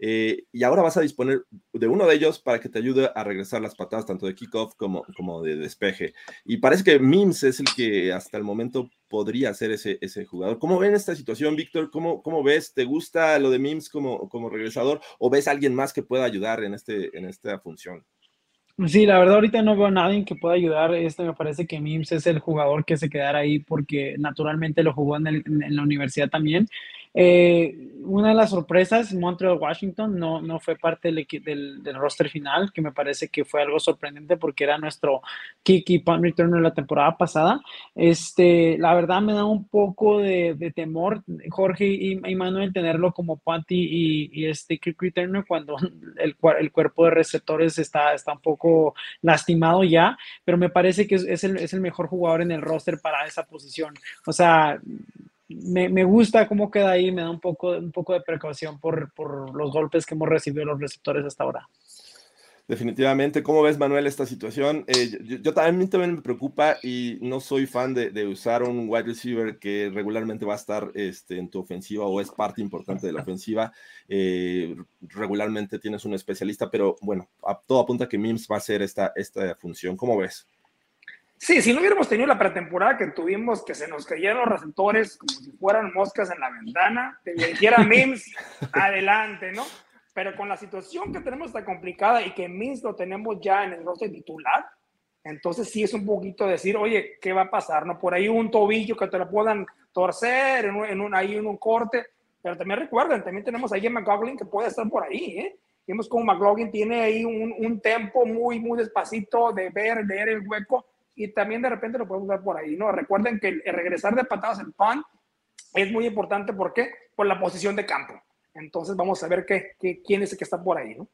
[SPEAKER 2] Eh, y ahora vas a disponer de uno de ellos para que te ayude a regresar las patadas tanto de kickoff como, como de despeje. Y parece que Mims es el que hasta el momento podría ser ese, ese jugador. ¿Cómo ven esta situación, Víctor? ¿Cómo, ¿Cómo, ves? ¿Te gusta lo de Mims como, como regresador o ves a alguien más que pueda ayudar en, este, en esta función?
[SPEAKER 3] Sí, la verdad ahorita no veo a nadie que pueda ayudar. Este me parece que Mims es el jugador que se quedará ahí porque naturalmente lo jugó en, en la universidad también. Eh, una de las sorpresas, Montreal Washington no, no fue parte del, del, del, roster final, que me parece que fue algo sorprendente porque era nuestro kick y punt returner la temporada pasada. Este, la verdad me da un poco de, de temor, Jorge y, y, Manuel, tenerlo como punt y, y, este kick returner cuando el, el, cuerpo de receptores está, está un poco lastimado ya, pero me parece que es, es, el, es el mejor jugador en el roster para esa posición. O sea, me, me, gusta cómo queda ahí, me da un poco, un poco de precaución por, por, los golpes que hemos recibido los receptores hasta ahora.
[SPEAKER 2] Definitivamente, ¿cómo ves Manuel esta situación? Eh, yo, también, también me preocupa y no soy fan de, de, usar un wide receiver que regularmente va a estar este, en tu ofensiva o es parte importante de la ofensiva. Eh, regularmente tienes un especialista, pero bueno, a, todo apunta que Mims va a hacer esta, esta función. ¿Cómo ves?
[SPEAKER 4] Sí, si no hubiéramos tenido la pretemporada que tuvimos, que se nos cayeron los receptores como si fueran moscas en la ventana, te dijera Mims, adelante, ¿no? Pero con la situación que tenemos tan complicada y que Mims lo tenemos ya en el roster titular, entonces sí es un poquito decir, oye, ¿qué va a pasar? ¿No? Por ahí un tobillo que te lo puedan torcer, en un, en un ahí en un corte, pero también recuerden, también tenemos a McGoglin que puede estar por ahí, ¿eh? Vemos como McLaughlin tiene ahí un, un tempo muy, muy despacito de ver, leer el hueco y también de repente lo podemos ver por ahí, ¿no? Recuerden que el, regresar de patadas en pan es muy importante, ¿por qué? Por la posición de campo. Entonces vamos a ver qué, qué, quién es el que está por ahí, ¿no?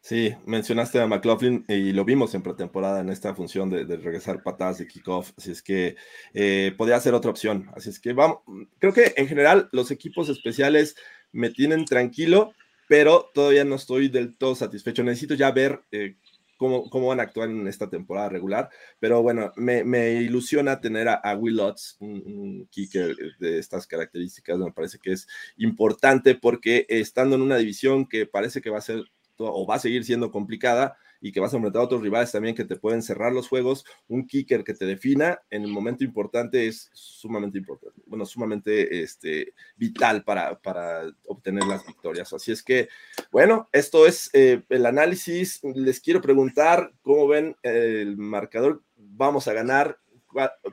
[SPEAKER 2] Sí, mencionaste a McLaughlin y lo vimos en pretemporada en esta función de, de regresar patadas de kickoff, así es que eh, podría ser otra opción. Así es que vamos, creo que en general los equipos especiales me tienen tranquilo, pero todavía no estoy del todo satisfecho. Necesito ya ver eh, cómo, cómo, van a actuar en esta temporada regular. Pero bueno, me, me ilusiona tener a, a Will Lutz, un, un, kicker de estas características. Me parece que es importante porque estando en una división que parece que va a ser o va a seguir siendo complicada, y que vas a enfrentar a otros rivales también que te pueden cerrar los juegos, un kicker que te defina en el momento importante es sumamente importante, bueno, sumamente este, vital para, para obtener las victorias. Así es que, bueno, esto es eh, el análisis. Les quiero preguntar cómo ven el marcador. Vamos a ganar.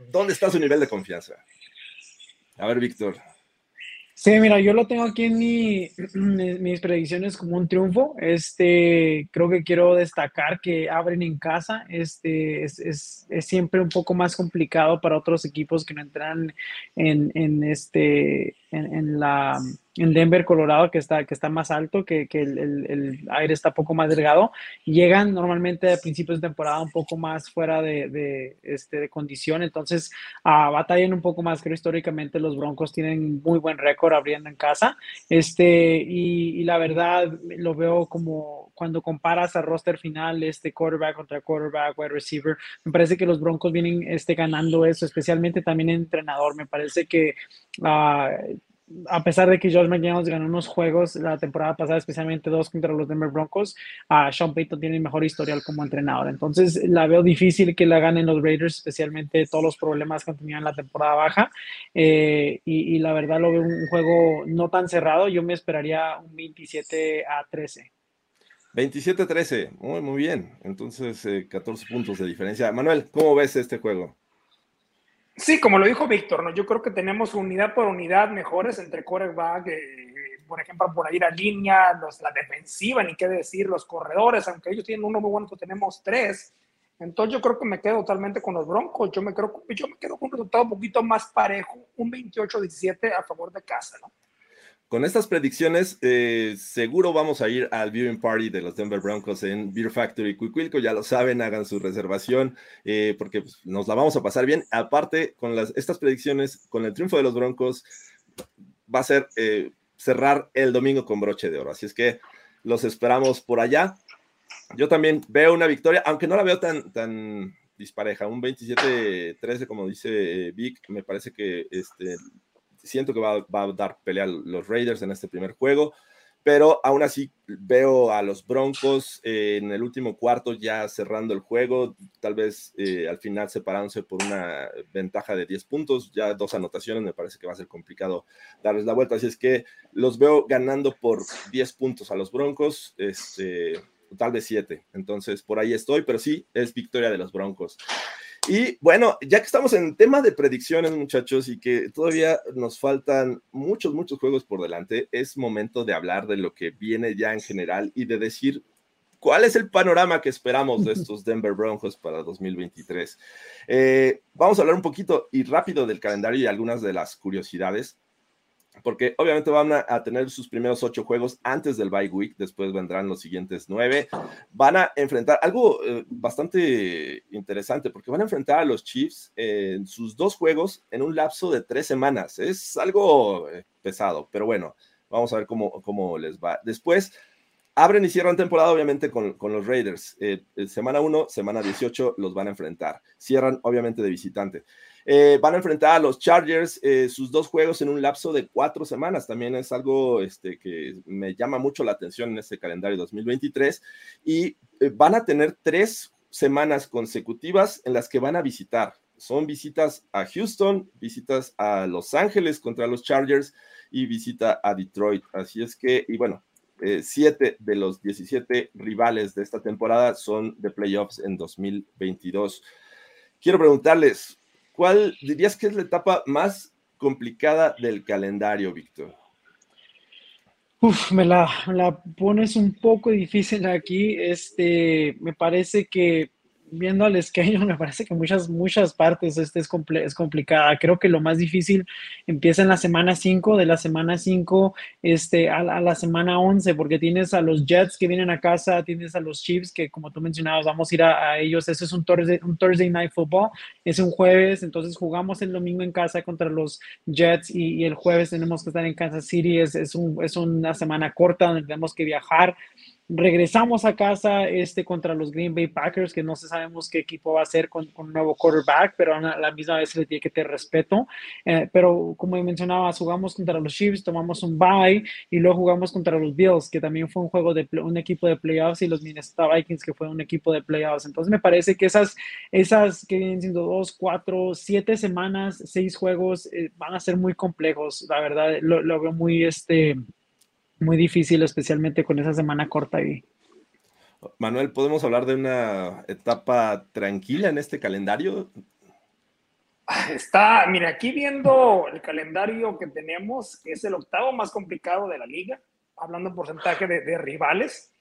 [SPEAKER 2] ¿Dónde está su nivel de confianza? A ver, Víctor.
[SPEAKER 3] Sí, mira, yo lo tengo aquí en mi, mis predicciones como un triunfo. Este, creo que quiero destacar que abren en casa. Este, es, es, es siempre un poco más complicado para otros equipos que no entran en, en este, en, la, en Denver, Colorado, que está, que está más alto, que, que el, el, aire está un poco más delgado, llegan normalmente a principios de temporada un poco más fuera de, de, este, de condición, entonces uh, batallan un poco más, creo históricamente los Broncos tienen muy buen récord abriendo en casa, este, y, la verdad lo veo como cuando comparas a roster final, este quarterback contra quarterback, wide receiver, me parece que los Broncos vienen este, ganando eso, especialmente también en entrenador, me parece que uh, a pesar de que Josh McDaniels ganó unos juegos la temporada pasada, especialmente dos contra los Denver Broncos, a Sean Payton tiene mejor historial como entrenador. Entonces, la veo difícil que la ganen los Raiders, especialmente todos los problemas que tenido en la temporada baja. Eh, y, la verdad lo veo un juego no tan cerrado. Yo me esperaría un 27 a 13.
[SPEAKER 2] 27-13, muy, muy bien. Entonces, 14 eh, puntos de diferencia. Manuel, ¿cómo ves este juego?
[SPEAKER 4] Sí, como lo dijo Víctor, ¿no? yo creo que tenemos unidad por unidad mejores entre quarterback, eh, por ejemplo, por ahí la línea, los, la defensiva, ni qué decir, los corredores, aunque ellos tienen uno muy bueno, tenemos tres. Entonces yo creo que me quedo totalmente con los Broncos. Yo me, creo, yo me quedo con un resultado un poquito más parejo, un 28-17 a favor de casa, ¿no?
[SPEAKER 2] Con estas predicciones, eh, seguro vamos a ir al viewing party de los Denver Broncos en Beer Factory Cuicuilco. Ya lo saben, hagan su reservación eh, porque pues, nos la vamos a pasar bien. Aparte, con las, estas predicciones, con el triunfo de los Broncos, va a ser eh, cerrar el domingo con broche de oro. Así es que los esperamos por allá. Yo también veo una victoria, aunque no la veo tan, tan dispareja. Un 27-13, como dice Vic, me parece que este, siento que va, a dar pelea los Raiders en este primer juego, pero aún así veo a los Broncos eh, en el último cuarto ya cerrando el juego, tal vez eh, al final separándose por una ventaja de 10 puntos, ya dos anotaciones, me parece que va a ser complicado darles la vuelta, así es que los veo ganando por 10 puntos a los Broncos, este, tal vez 7, entonces por ahí estoy, pero sí, es victoria de los Broncos. Y bueno, ya que estamos en tema de predicciones, muchachos, y que todavía nos faltan muchos, muchos juegos por delante, es momento de hablar de lo que viene ya en general y de decir cuál es el panorama que esperamos de estos Denver Broncos para 2023. Eh, vamos a hablar un poquito y rápido del calendario y algunas de las curiosidades porque obviamente van a, tener sus primeros ocho juegos antes del bye week, después vendrán los siguientes nueve. Van a enfrentar algo eh, bastante interesante, porque van a enfrentar a los Chiefs en sus dos juegos en un lapso de tres semanas. Es algo eh, pesado, pero bueno, vamos a ver cómo, cómo les va. Después abren y cierran temporada, obviamente, con, los Raiders. Eh, semana 1, semana 18 los van a enfrentar. Cierran, obviamente, de visitante. Eh, van a enfrentar a los Chargers eh, sus dos juegos en un lapso de cuatro semanas. También es algo este, que me llama mucho la atención en este calendario 2023. Y eh, van a tener tres semanas consecutivas en las que van a visitar. Son visitas a Houston, visitas a Los Ángeles contra los Chargers y visita a Detroit. Así es que, y bueno, siete de los 17 rivales de esta temporada son de playoffs en 2022. Quiero preguntarles, ¿Cuál dirías que es la etapa más complicada del calendario, Víctor?
[SPEAKER 3] Uf, me la, la, pones un poco difícil aquí. Este, me parece que viendo al schedule, me parece que muchas, muchas partes este es, es complicada. Creo que lo más difícil empieza en la semana 5, de la semana 5 este, a, la semana 11, porque tienes a los Jets que vienen a casa, tienes a los Chiefs que, como tú mencionabas, vamos a ir a, ellos. Eso es un Thursday, un Thursday Night Football, es un jueves, entonces jugamos el domingo en casa contra los Jets y, el jueves tenemos que estar en Kansas City. Es, es, un, es una semana corta donde tenemos que viajar. Regresamos a casa este, contra los Green Bay Packers, que no sabemos qué equipo va a ser con, un nuevo quarterback, pero a la misma vez le tiene que tener respeto. Eh, pero como mencionaba, jugamos contra los Chiefs, tomamos un bye y luego jugamos contra los Bills, que también fue un juego de un equipo de playoffs, y los Minnesota Vikings, que fue un equipo de playoffs. Entonces me parece que esas, esas que vienen siendo dos, cuatro, siete semanas, seis juegos, eh, van a ser muy complejos. La verdad, lo, lo veo muy, este, muy difícil, especialmente con esa semana corta ahí.
[SPEAKER 2] Manuel, ¿podemos hablar de una etapa tranquila en este calendario?
[SPEAKER 4] Está, mira, aquí viendo el calendario que tenemos, que es el octavo más complicado de la liga, hablando en porcentaje de, rivales.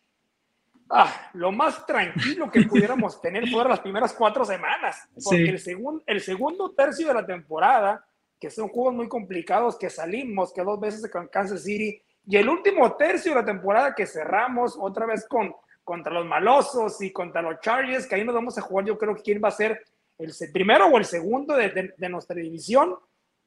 [SPEAKER 4] Ah, lo más tranquilo que pudiéramos tener fueron las primeras cuatro semanas, porque el, segundo el segundo tercio de la temporada, que son juegos muy complicados, que salimos, que dos veces con Kansas City, y el último tercio de la temporada que cerramos otra vez con contra los malosos y contra los Chargers, que ahí nos vamos a jugar, yo creo que quién va a ser el primero o el segundo de, nuestra división.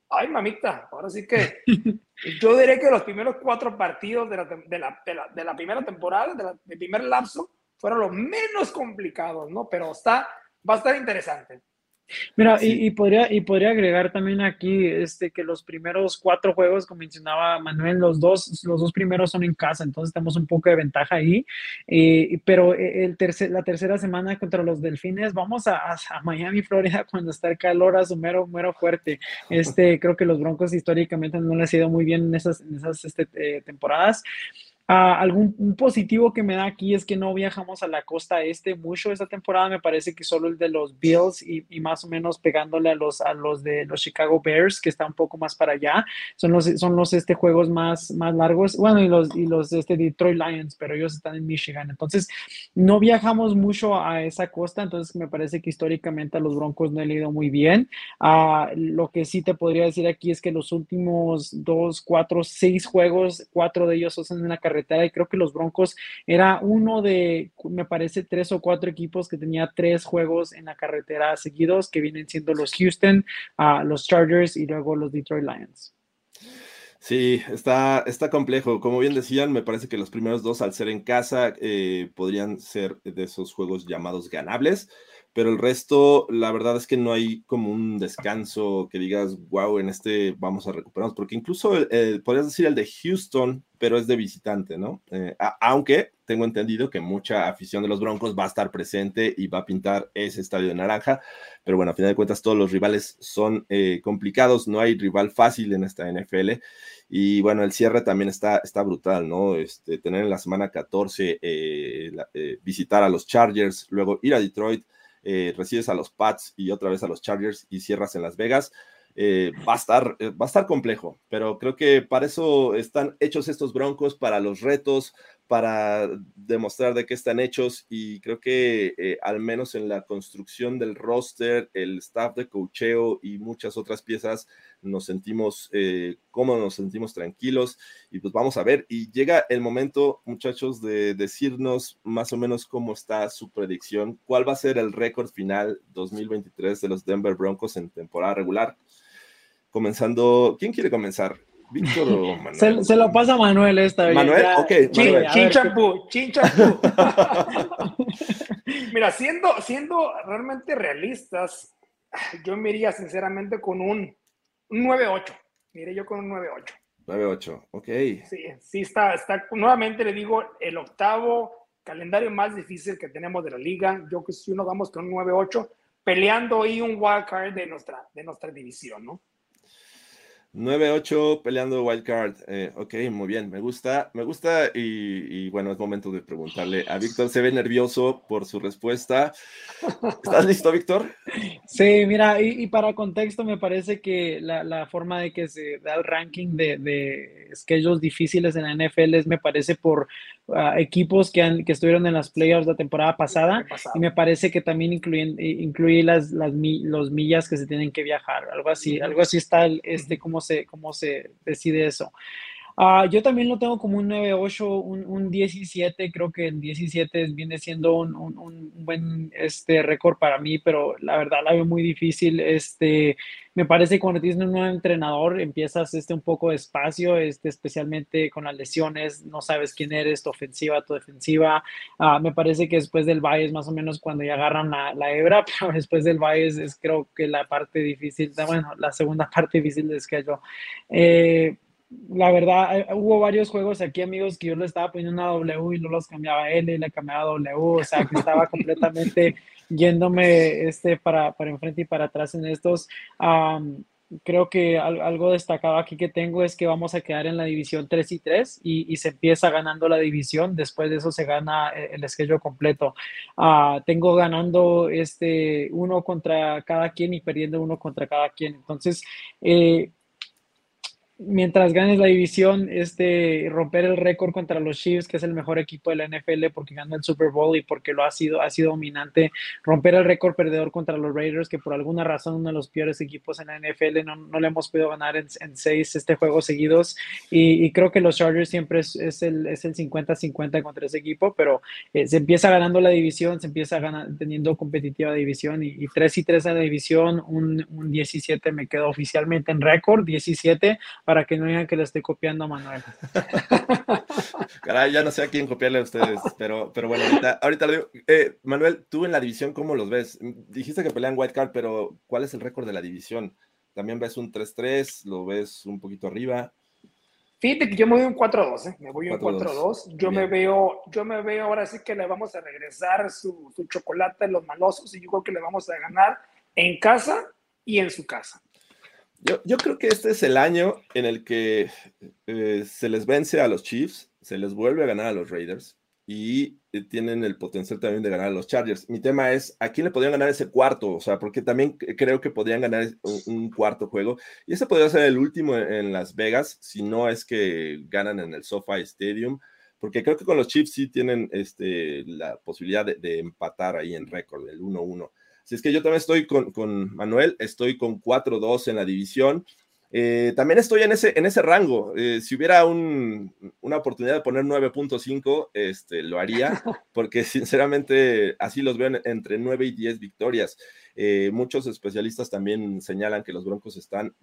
[SPEAKER 4] Ay, mamita, ahora sí que yo diré que los primeros cuatro partidos de la, de la primera temporada, del primer lapso, fueron los menos complicados, ¿no? Pero está, va a estar interesante.
[SPEAKER 3] Mira, y, podría, y podría agregar también aquí este, que los primeros cuatro juegos, como mencionaba Manuel, los dos, los dos primeros son en casa, entonces tenemos un poco de ventaja ahí. Eh, pero el tercer, la tercera semana contra los Delfines, vamos a, a, Miami, Florida, cuando está el calor a su mero, mero fuerte. Este, creo que los Broncos históricamente no les ha ido muy bien en esas, en esas este, eh, temporadas. Ah, algún positivo que me da aquí es que no viajamos a la costa este mucho esta temporada. Me parece que solo el de los Bills y, y, más o menos pegándole a los, a los de los Chicago Bears, que está un poco más para allá. Son los, son los este, juegos más, más largos. Bueno, y los, y los este, Detroit Lions, pero ellos están en Michigan. Entonces, no viajamos mucho a esa costa. Entonces, me parece que históricamente a los Broncos no he leído muy bien. Ah, lo que sí te podría decir aquí es que los últimos dos, cuatro, seis juegos, cuatro de ellos son en la carrera y creo que los Broncos era uno de, me parece, tres o cuatro equipos que tenía tres juegos en la carretera seguidos, que vienen siendo los Houston, uh, los Chargers y luego los Detroit Lions.
[SPEAKER 2] Sí, está, está complejo. Como bien decían, me parece que los primeros dos, al ser en casa, eh, podrían ser de esos juegos llamados ganables pero el resto, la verdad es que no hay como un descanso que digas, wow, en este vamos a recuperarnos, porque incluso podrías decir el de Houston, pero es de visitante, ¿no? Eh, aunque tengo entendido que mucha afición de los Broncos va a estar presente y va a pintar ese estadio de naranja, pero bueno, a final de cuentas todos los rivales son eh, complicados, no hay rival fácil en esta NFL. Y bueno, el cierre también está, está brutal, ¿no? Este, tener en la semana 14 eh, visitar a los Chargers, luego ir a Detroit, eh, recibes a los Pats y otra vez a los Chargers y cierras en Las Vegas. Eh, va, a estar, eh, va a estar complejo, pero creo que para eso están hechos estos broncos, para los retos, para demostrar de qué están hechos y creo que eh, al menos en la construcción del roster, el staff de cocheo y muchas otras piezas nos sentimos eh, cómodos, nos sentimos tranquilos y pues vamos a ver. Y llega el momento, muchachos, de decirnos más o menos cómo está su predicción, cuál va a ser el récord final 2023 de los Denver Broncos en temporada regular. Comenzando, ¿quién quiere comenzar? Víctor o
[SPEAKER 3] Manuel. Se, lo pasa a Manuel esta vez.
[SPEAKER 2] Manuel, ok.
[SPEAKER 4] Chinchampú, Mira, siendo, siendo realmente realistas, yo me iría sinceramente con un, 9-8. Mire, yo con un 9-8.
[SPEAKER 2] 9-8, ok.
[SPEAKER 4] Sí, sí, está, está, nuevamente le digo, el octavo calendario más difícil que tenemos de la liga. Yo que si uno vamos con un 9-8, peleando ahí un wild card de nuestra, de nuestra división, ¿no?
[SPEAKER 2] 9-8 peleando wild card. Eh, ok, muy bien, me gusta, me gusta y, bueno, es momento de preguntarle a Víctor. Se ve nervioso por su respuesta. ¿Estás listo, Víctor?
[SPEAKER 3] Sí, mira, y, para contexto, me parece que la, forma de que se da el ranking de, de schedules difíciles en la NFL es, me parece, por ah, equipos que, han, que estuvieron en las playoffs la temporada pasada y me parece que también incluyen, incluye las, las los millas que se tienen que viajar, algo así, algo así está este, cómo se, cómo se decide eso. Uh, yo también lo tengo como un 9-8, un, un, 17, creo que el 17 viene siendo un, un, un, buen este, récord para mí, pero la verdad la veo muy difícil. Este, me parece que cuando tienes un nuevo entrenador empiezas este, un poco despacio, este, especialmente con las lesiones, no sabes quién eres, tu ofensiva, tu defensiva. Uh, me parece que después del Valle es más o menos cuando ya agarran la, la hebra, pero después del Valle es, creo que la parte difícil, bueno, la segunda parte difícil que yo. Eh, la verdad, eh, hubo varios juegos aquí, amigos, que yo le estaba poniendo una W y no los cambiaba L y le cambiaba W, o sea, que estaba completamente yéndome este, para, para enfrente y para atrás en estos. creo que algo destacado aquí que tengo es que vamos a quedar en la división 3 y 3 y, se empieza ganando la división, después de eso se gana el, el completo. Ah, tengo ganando este uno contra cada quien y perdiendo uno contra cada quien. Entonces, eh, mientras ganes la división, este, romper el récord contra los Chiefs, que es el mejor equipo de la NFL porque ganó el Super Bowl y porque lo ha sido, ha sido dominante, romper el récord perdedor contra los Raiders, que por alguna razón uno de los peores equipos en la NFL, no, no le hemos podido ganar en, seis este juegos seguidos. Y, creo que los Chargers siempre es, el 50-50 contra ese equipo, pero eh, se empieza ganando la división, se empieza ganando, teniendo competitiva división y, 3 y 3 en la división, un, un 17 me quedo oficialmente en récord, 17 para que no digan que le estoy copiando a Manuel.
[SPEAKER 2] Caray, ya no sé a quién copiarle a ustedes, pero, pero bueno, ahorita, lo digo. Eh, Manuel, tú en la división, ¿cómo los ves? Dijiste que pelean White Card, pero ¿cuál es el récord de la división? ¿También ves un 3-3? ¿Lo ves un poquito arriba?
[SPEAKER 4] Fíjate que yo me voy un 4-2, ¿eh? me voy un 4-2. Yo me veo, yo me veo ahora sí que le vamos a regresar su, su chocolate a los malosos y yo creo que le vamos a ganar en casa y en su casa.
[SPEAKER 2] Yo, creo que este es el año en el que eh, se les vence a los Chiefs, se les vuelve a ganar a los Raiders y eh, tienen el potencial también de ganar a los Chargers. Mi tema es, ¿a quién le podrían ganar ese cuarto? O sea, porque también creo que podrían ganar un, cuarto juego. Y ese podría ser el último en, Las Vegas, si no es que ganan en el SoFi Stadium, porque creo que con los Chiefs sí tienen este, la posibilidad de, de empatar ahí en récord, el 1-1. Si es que yo también estoy con, Manuel, estoy con 4-2 en la división. Eh, también estoy en ese, en ese rango. Eh, si hubiera una oportunidad de poner 9.5, este, lo haría, porque sinceramente así los veo entre 9 y 10 victorias. Eh, muchos especialistas también señalan que los Broncos están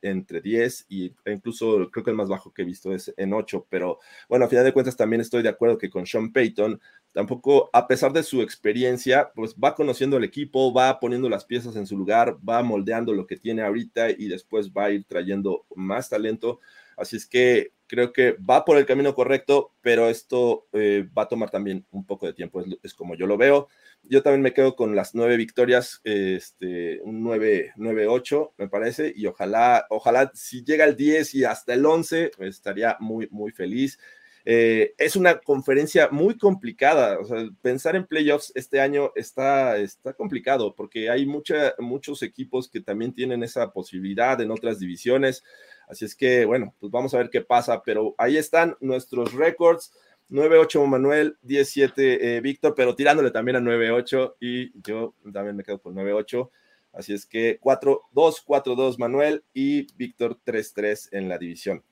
[SPEAKER 2] entre 10 y, incluso creo que el más bajo que he visto es en 8, pero bueno, a final de cuentas también estoy de acuerdo que con Sean Payton tampoco, a pesar de su experiencia, pues va conociendo el equipo, va poniendo las piezas en su lugar, va moldeando lo que tiene ahorita y después va a ir trayendo más talento. Así es que creo que va por el camino correcto, pero esto eh, va a tomar también un poco de tiempo, es, como yo lo veo. Yo también me quedo con las nueve victorias, este, un 9-8 me parece, y ojalá, ojalá si llega el 10 y hasta el 11, estaría muy, muy feliz. Eh, es una conferencia muy complicada. O sea, pensar en playoffs este año está, está complicado porque hay mucha, muchos equipos que también tienen esa posibilidad en otras divisiones. Así es que, bueno, pues vamos a ver qué pasa. Pero ahí están nuestros récords. 9-8 Manuel, 17 eh, Víctor, pero tirándole también a 9-8 y yo también me quedo con 9-8. Así es que 4-2, 4-2 Manuel y Víctor 3-3 en la división.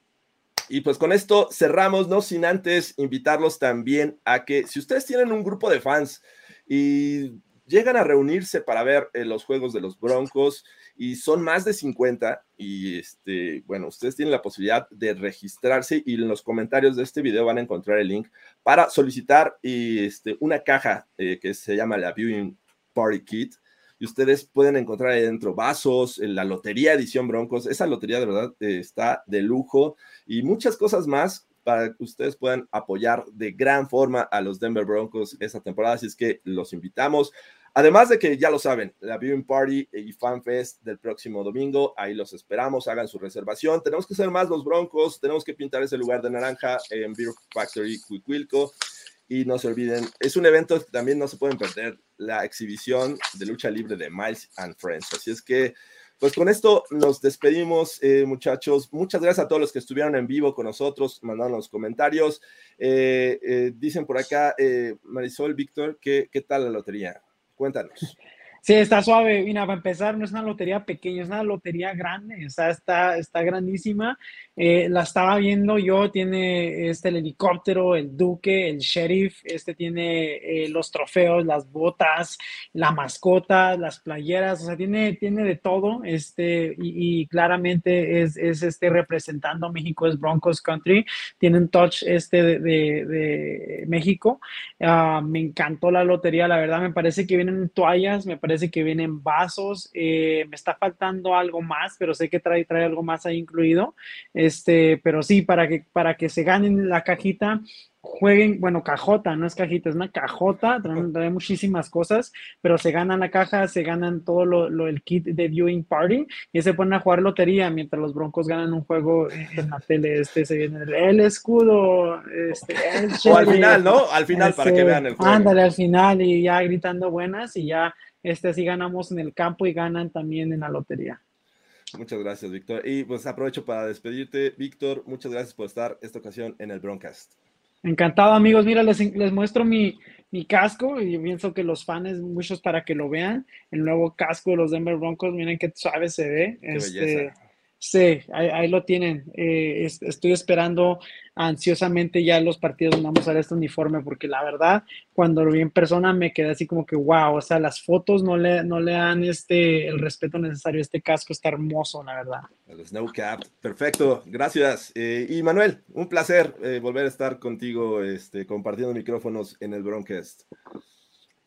[SPEAKER 2] Y pues con esto cerramos, no sin antes invitarlos también a que si ustedes tienen un grupo de fans y llegan a reunirse para ver eh, los juegos de los Broncos y son más de 50 y este, bueno, ustedes tienen la posibilidad de registrarse y en los comentarios de este video van a encontrar el link para solicitar este, una caja eh, que se llama la Viewing Party Kit y ustedes pueden encontrar ahí dentro vasos, la lotería edición Broncos, esa lotería de verdad eh, está de lujo y muchas cosas más para que ustedes puedan apoyar de gran forma a los Denver Broncos esta temporada, así es que los invitamos. Además de que ya lo saben, la Viewing Party y Fan Fest del próximo domingo, ahí los esperamos, hagan su reservación. Tenemos que ser más los Broncos, tenemos que pintar ese lugar de naranja en Beer Factory Cuicuilco. Y no se olviden, es un evento que también no se pueden perder, la exhibición de lucha libre de Miles and Friends. Así es que, pues con esto nos despedimos, eh, muchachos. Muchas gracias a todos los que estuvieron en vivo con nosotros, mandaron los comentarios. Eh, eh, dicen por acá, Marisol, Víctor, ¿qué, ¿qué tal la lotería? Cuéntanos.
[SPEAKER 3] Sí, está suave. Mira, para empezar, no es una lotería pequeña, es una lotería grande, está, está, está grandísima. Eh, la estaba viendo yo, tiene este, el helicóptero, el duque, el sheriff, este tiene eh, los trofeos, las botas, la mascota, las playeras, o sea, tiene, tiene de todo, este, y, claramente es, es, este, representando México, es Broncos Country, tiene un touch este de, de, México. Ah, me encantó la lotería, la verdad, me parece que vienen toallas, me parece parece que vienen vasos, eh, me está faltando algo más, pero sé que trae, trae algo más ahí incluido, este, pero sí, para que, para que se ganen la cajita, jueguen, bueno, cajota, no es cajita, es una cajota, trae, muchísimas cosas, pero se ganan la caja, se ganan todo lo, el kit de viewing party y se ponen a jugar lotería mientras los Broncos ganan un juego en la tele, este se viene el, escudo, este,
[SPEAKER 2] o al final, ¿no? Al final para que
[SPEAKER 3] este,
[SPEAKER 2] vean el juego.
[SPEAKER 3] Ándale al final y ya gritando buenas y ya este así ganamos en el campo y ganan también en la lotería.
[SPEAKER 2] Muchas gracias, Víctor. Y pues aprovecho para despedirte, Víctor. Muchas gracias por estar esta ocasión en el Broncast.
[SPEAKER 3] Encantado, amigos. Mira, les, les muestro mi, mi, casco y pienso que los fans, muchos para que lo vean. El nuevo casco de los Denver Broncos, miren qué suave se ve. este, Sí, ahí, lo tienen. Eh, estoy esperando ansiosamente ya los partidos donde vamos a ver este uniforme, porque la verdad, cuando lo vi en persona me quedé así como que, wow, o sea, las fotos no le, no le dan este, el respeto necesario. Este casco está hermoso, la verdad.
[SPEAKER 2] El Snow Cap, perfecto, gracias. Eh, y Manuel, un placer eh, volver a estar contigo este, compartiendo micrófonos en el Broncast.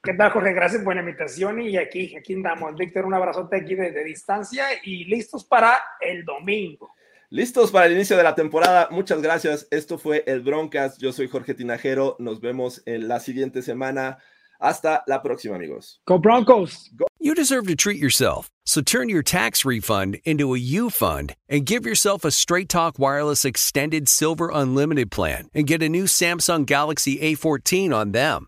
[SPEAKER 4] ¿Qué tal, Jorge? Gracias, buena invitación. Y aquí, aquí andamos. Víctor, un abrazote aquí de, distancia y listos para el domingo.
[SPEAKER 2] Listos para el inicio de la temporada. Muchas gracias. Esto fue el Broncast. Yo soy Jorge Tinajero. Nos vemos en la siguiente semana. Hasta la próxima, amigos.
[SPEAKER 3] Go Broncos.
[SPEAKER 5] You deserve to treat yourself. So turn your tax refund into a U fund and give yourself a Straight Talk Wireless Extended Silver Unlimited plan and get a new Samsung Galaxy A14 on them.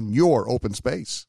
[SPEAKER 1] in your open space.